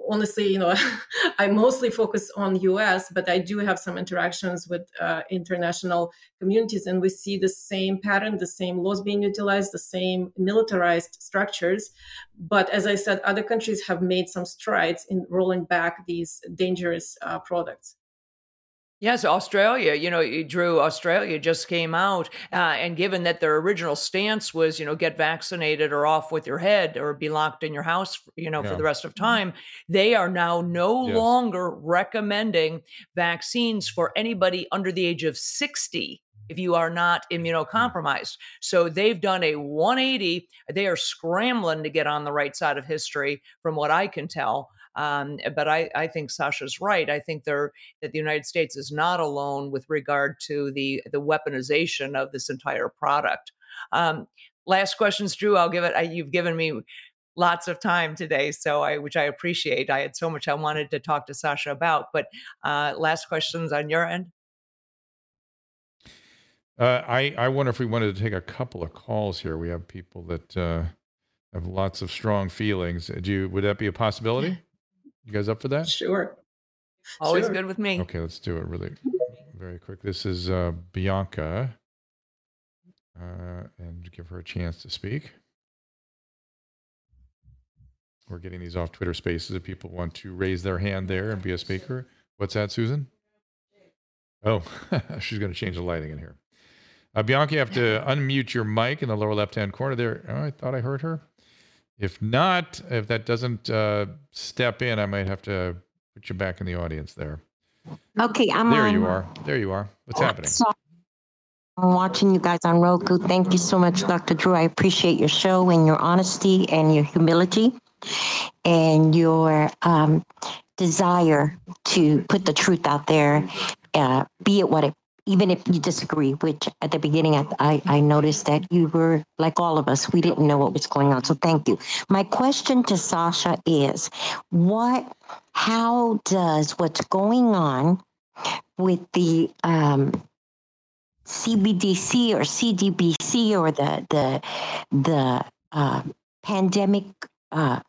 honestly, you know, <laughs> I mostly focus on US, but I do have some interactions with uh, international communities, and we see the same pattern, the same laws being utilized, the same militarized structures. But as I said, other countries have made some strides in rolling back these dangerous uh, products.
Yes, Australia, you know, Drew, Australia just came out. Uh, and given that their original stance was, you know, get vaccinated or off with your head or be locked in your house, you know, yeah. for the rest of mm-hmm. time, they are now no yes. longer recommending vaccines for anybody under the age of 60 if you are not mm. immunocompromised. So they've done a 180. They are scrambling to get on the right side of history, from what I can tell. Um, but I, I think Sasha's right. I think there that the United States is not alone with regard to the the weaponization of this entire product. Um, last questions, Drew. I'll give it. I, you've given me lots of time today, so I which I appreciate. I had so much I wanted to talk to Sasha about. But uh, last questions on your end.
Uh, I I wonder if we wanted to take a couple of calls here. We have people that uh, have lots of strong feelings. Do you, would that be a possibility? You guys up for that?
Sure.
Always
Sure.
good with me.
Okay, let's do it really very quick. This is uh, Bianca, uh, and give her a chance to speak. We're getting these off Twitter Spaces if people want to raise their hand there and be a speaker. What's that, Susan? Oh, <laughs> she's going to change the lighting in here. Uh, Bianca, you have to unmute your mic in the lower left-hand corner there. Oh, I thought I heard her. If not, if that doesn't uh, step in, I might have to put you back in the audience there.
Okay, I'm
There
on.
you are. There you are. What's happening?
So, I'm watching you guys on Roku. Thank you so much, Dr. Drew. I appreciate your show and your honesty and your humility and your um, desire to put the truth out there, uh, be it what it even if you disagree, which at the beginning I, I, I noticed that you were like all of us, we didn't know what was going on. So thank you. My question to Sasha is what, how does what's going on with the um, CBDC or CDBC or the the the uh, pandemic uh,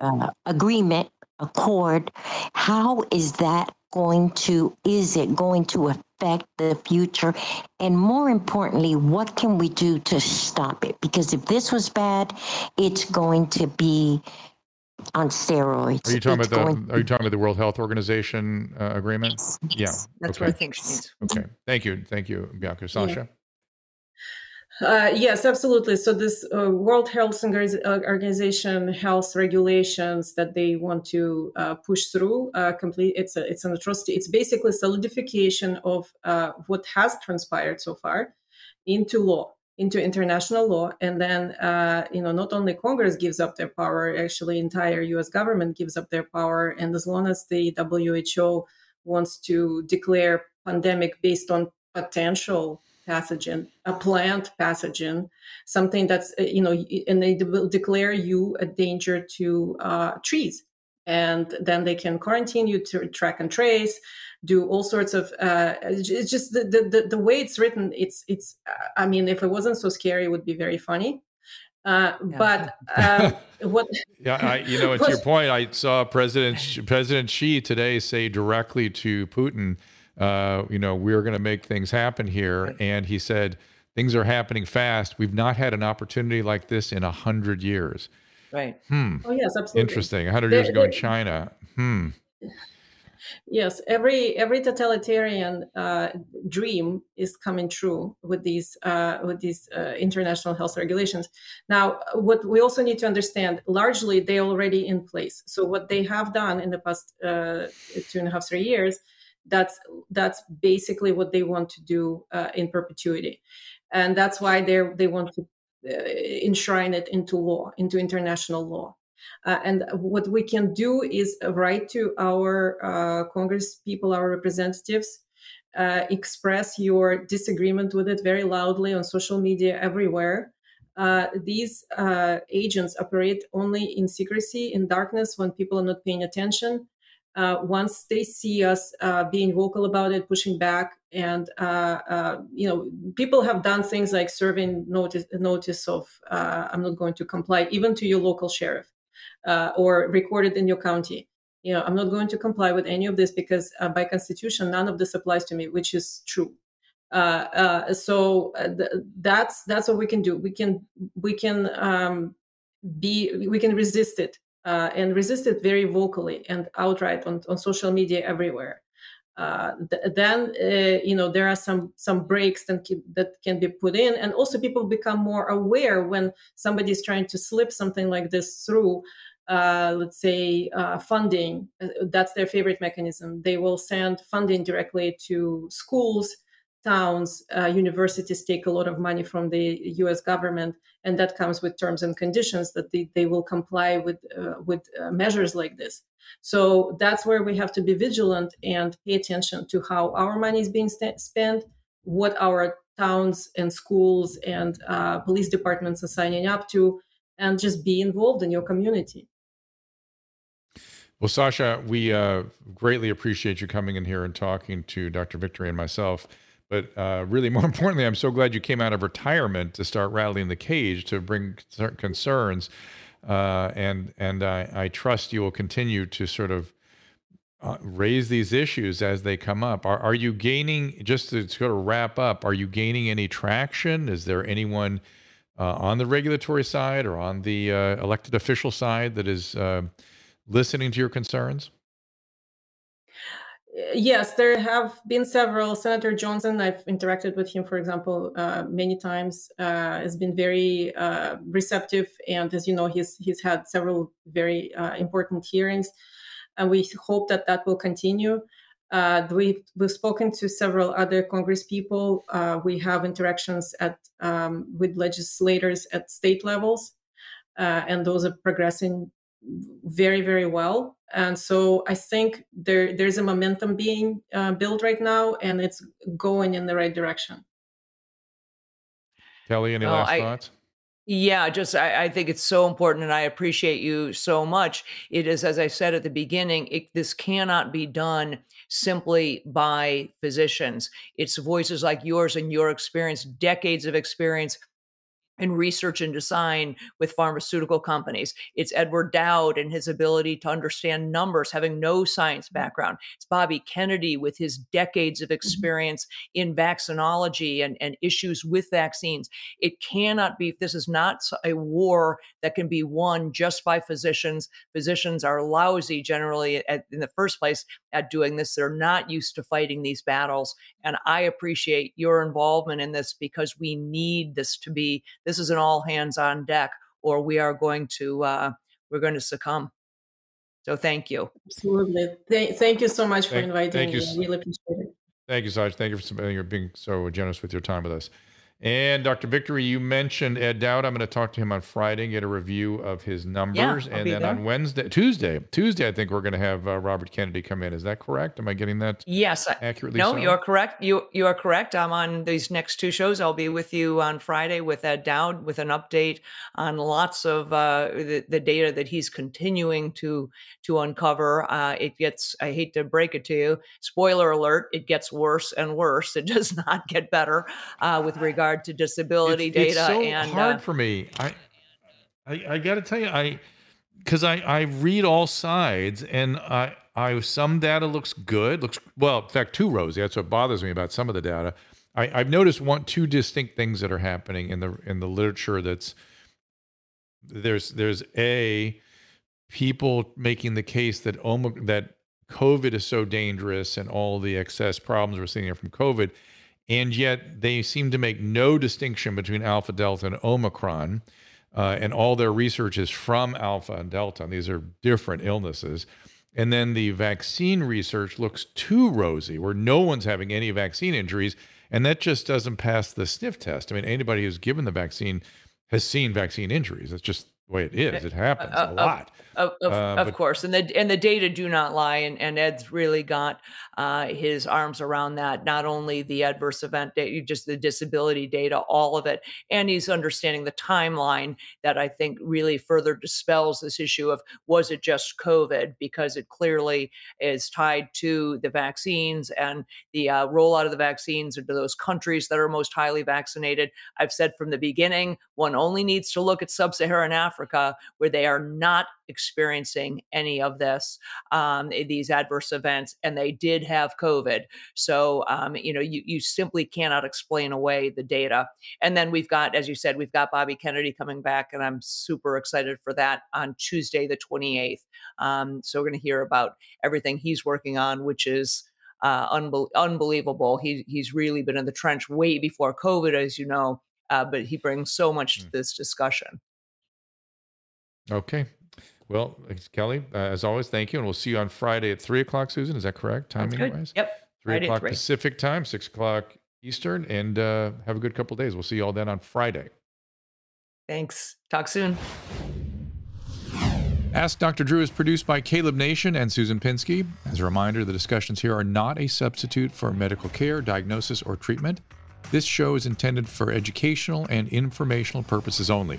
uh, agreement accord, how is that going to? Is it going to affect the future? And more importantly, what can we do to stop it? Because if this was bad, it's going to be on steroids.
Are you talking
It's
about the Are you talking about the World Health Organization uh, agreement? Yeah.
That's
okay.
what I think she means.
Okay. Thank you. Thank you, Bianca. Sasha.
Uh, yes, absolutely. So this uh, World Health uh, Organization health regulations that they want to uh, push through, uh, complete it's a, it's an atrocity. It's basically solidification of uh, what has transpired so far into law, into international law, and then uh, you know not only Congress gives up their power, actually entire U.S. government gives up their power, and as long as the WHO wants to declare pandemic based on potential pathogen, a plant pathogen, something that's uh, you know, and they will declare you a danger to uh, trees, and then they can quarantine you to track and trace, do all sorts of. Uh, it's just the, the the the way it's written. It's it's. uh, I mean, if it wasn't so scary, it would be very funny. Uh, But um, <laughs> what?
Yeah, I, you know, <laughs> to your point, I saw President President Xi today say directly to Putin, uh, you know, we're going to make things happen here, and he said things are happening fast. We've not had an opportunity like this in a hundred years.
Right.
Hmm.
Oh yes, absolutely.
Interesting. A hundred years ago in China. Hmm.
Yes, every every totalitarian uh, dream is coming true with these uh, with these uh, international health regulations. Now, what we also need to understand, largely they're already in place. So what they have done in the past uh, two and a half three years, that's that's basically what they want to do uh, in perpetuity, and that's why they they want to uh, enshrine it into law, into international law. Uh, and what we can do is write to our uh, Congress people, our representatives, uh, express your disagreement with it very loudly on social media everywhere. Uh, these uh, agents operate only in secrecy, in darkness, when people are not paying attention. Uh, once they see us uh, being vocal about it, pushing back, and uh, uh, you know, people have done things like serving notice notice of uh, "I'm not going to comply," even to your local sheriff uh, or recorded in your county. You know, I'm not going to comply with any of this because by constitution, none of this applies to me, which is true. So th- that's that's what we can do. We can we can um, be we can resist it uh, and resisted very vocally and outright on, on social media everywhere. Uh, th- then uh, you know there are some some breaks that can, that can be put in, and also people become more aware when somebody is trying to slip something like this through uh, let's say uh, funding uh, that's their favorite mechanism they will send funding directly to schools towns uh, universities take a lot of money from the us government and that comes with terms and conditions that they, they will comply with uh, with uh, measures like this so that's where we have to be vigilant and pay attention to how our money is being st- spent what our towns and schools and uh, police departments are signing up to and just be involved in your community
Well, Sasha, we uh, greatly appreciate you coming in here and talking to Dr. Victory and myself. But uh, really <laughs> more importantly, I'm so glad you came out of retirement to start rattling the cage to bring certain concerns. Uh, and and I, I trust you will continue to sort of uh, raise these issues as they come up. Are, are you gaining, just to sort of wrap up, are you gaining any traction? Is there anyone uh, on the regulatory side or on the uh, elected official side that is uh, listening to your concerns?
Yes, there have been several. Senator Johnson, I've interacted with him, for example, uh, many times. Uh, has been very uh, receptive, and as you know, he's he's had several very uh, important hearings, and we hope that that will continue. Uh, we've, we've spoken to several other Congress people. Uh, we have interactions at um, with legislators at state levels, and those are progressing very very well and so i think there there's a momentum being uh, built right now and it's going in the right direction
kelly any oh, last I, thoughts
yeah, just I, I, think it's so important, and I appreciate you so much. It is, as I said at the beginning, it, this cannot be done simply by physicians. It's voices like yours and your experience, decades of experience and research and design with pharmaceutical companies. It's Edward Dowd and his ability to understand numbers, having no science mm-hmm. background. It's Bobby Kennedy with his decades of mm-hmm. experience in vaccinology and, and issues with vaccines. It cannot be, this is not a war that can be won just by physicians. Physicians are lousy generally at, in the first place at doing this. They're not used to fighting these battles. And I appreciate your involvement in this because we need this to be this is an all hands on deck, or we are going to uh, we're going to succumb. So thank you.
Absolutely. Th- thank you so much for thank, inviting thank me. You. I really appreciate it.
Thank you, Saj. Thank you for being so generous with your time with us. And Dr. Victory, you mentioned Ed Dowd. I'm going to talk to him on Friday, get a review of his numbers, yeah, and then there. on Wednesday, Tuesday, Tuesday, I think we're going to have uh, Robert Kennedy come in. Is that correct? Am I getting that?
Yes,
accurately.
No,
so?
you're correct. You you are correct. I'm on these next two shows. I'll be with you on Friday with Ed Dowd with an update on lots of uh, the, the data that he's continuing to to uncover. Uh, it gets. I hate to break it to you. Spoiler alert: it gets worse and worse. It <laughs> does not get better uh, with regard regard to disability
it's,
data.
It's so
and
hard uh, for me. I I, I got to tell you, I because I I read all sides and I I some data looks good, looks well. In fact, too rosy. That's what bothers me about some of the data. I, I've noticed one two distinct things that are happening in the in the literature. That's there's there's a people making the case that Omicron, that COVID is so dangerous and all the excess problems we're seeing here from COVID and yet they seem to make no distinction between alpha, delta, and omicron. Uh, and all their research is from alpha and delta. And these are different illnesses. And then the vaccine research looks too rosy, where no one's having any vaccine injuries. And that just doesn't pass the sniff test. I mean, anybody who's given the vaccine has seen vaccine injuries. It's just the way it is. It happens uh, a lot.
Of, of, uh, of course, and the and the data do not lie, and, and Ed's really got uh, his arms around that. Not only the adverse event data, just the disability data, all of it, and he's understanding the timeline that I think really further dispels this issue of was it just COVID because it clearly is tied to the vaccines and the uh, rollout of the vaccines into those countries that are most highly vaccinated. I've said from the beginning, one only needs to look at sub-Saharan Africa where they are not experiencing any of this, um, eh, these adverse events, and they did have COVID. So, um, you know, you, you simply cannot explain away the data. And then we've got, as you said, we've got Bobby Kennedy coming back, and I'm super excited for that on Tuesday, the 28th. Um, so, we're going to hear about everything he's working on, which is uh, unbe- unbelievable. He, he's really been in the trench way before COVID, as you know, uh, but he brings so much to mm. this discussion.
Okay. Well, Kelly, uh, as always, thank you. And we'll see you on Friday at three o'clock, Susan. Is that correct? Timing wise?
Yep.
Three Friday o'clock Pacific time, six o'clock Eastern. And uh, have a good couple days. We'll see you all then on Friday.
Thanks. Talk soon.
Ask Dr. Drew is produced by Caleb Nation and Susan Pinsky. As a reminder, the discussions here are not a substitute for medical care, diagnosis, or treatment. This show is intended for educational and informational purposes only.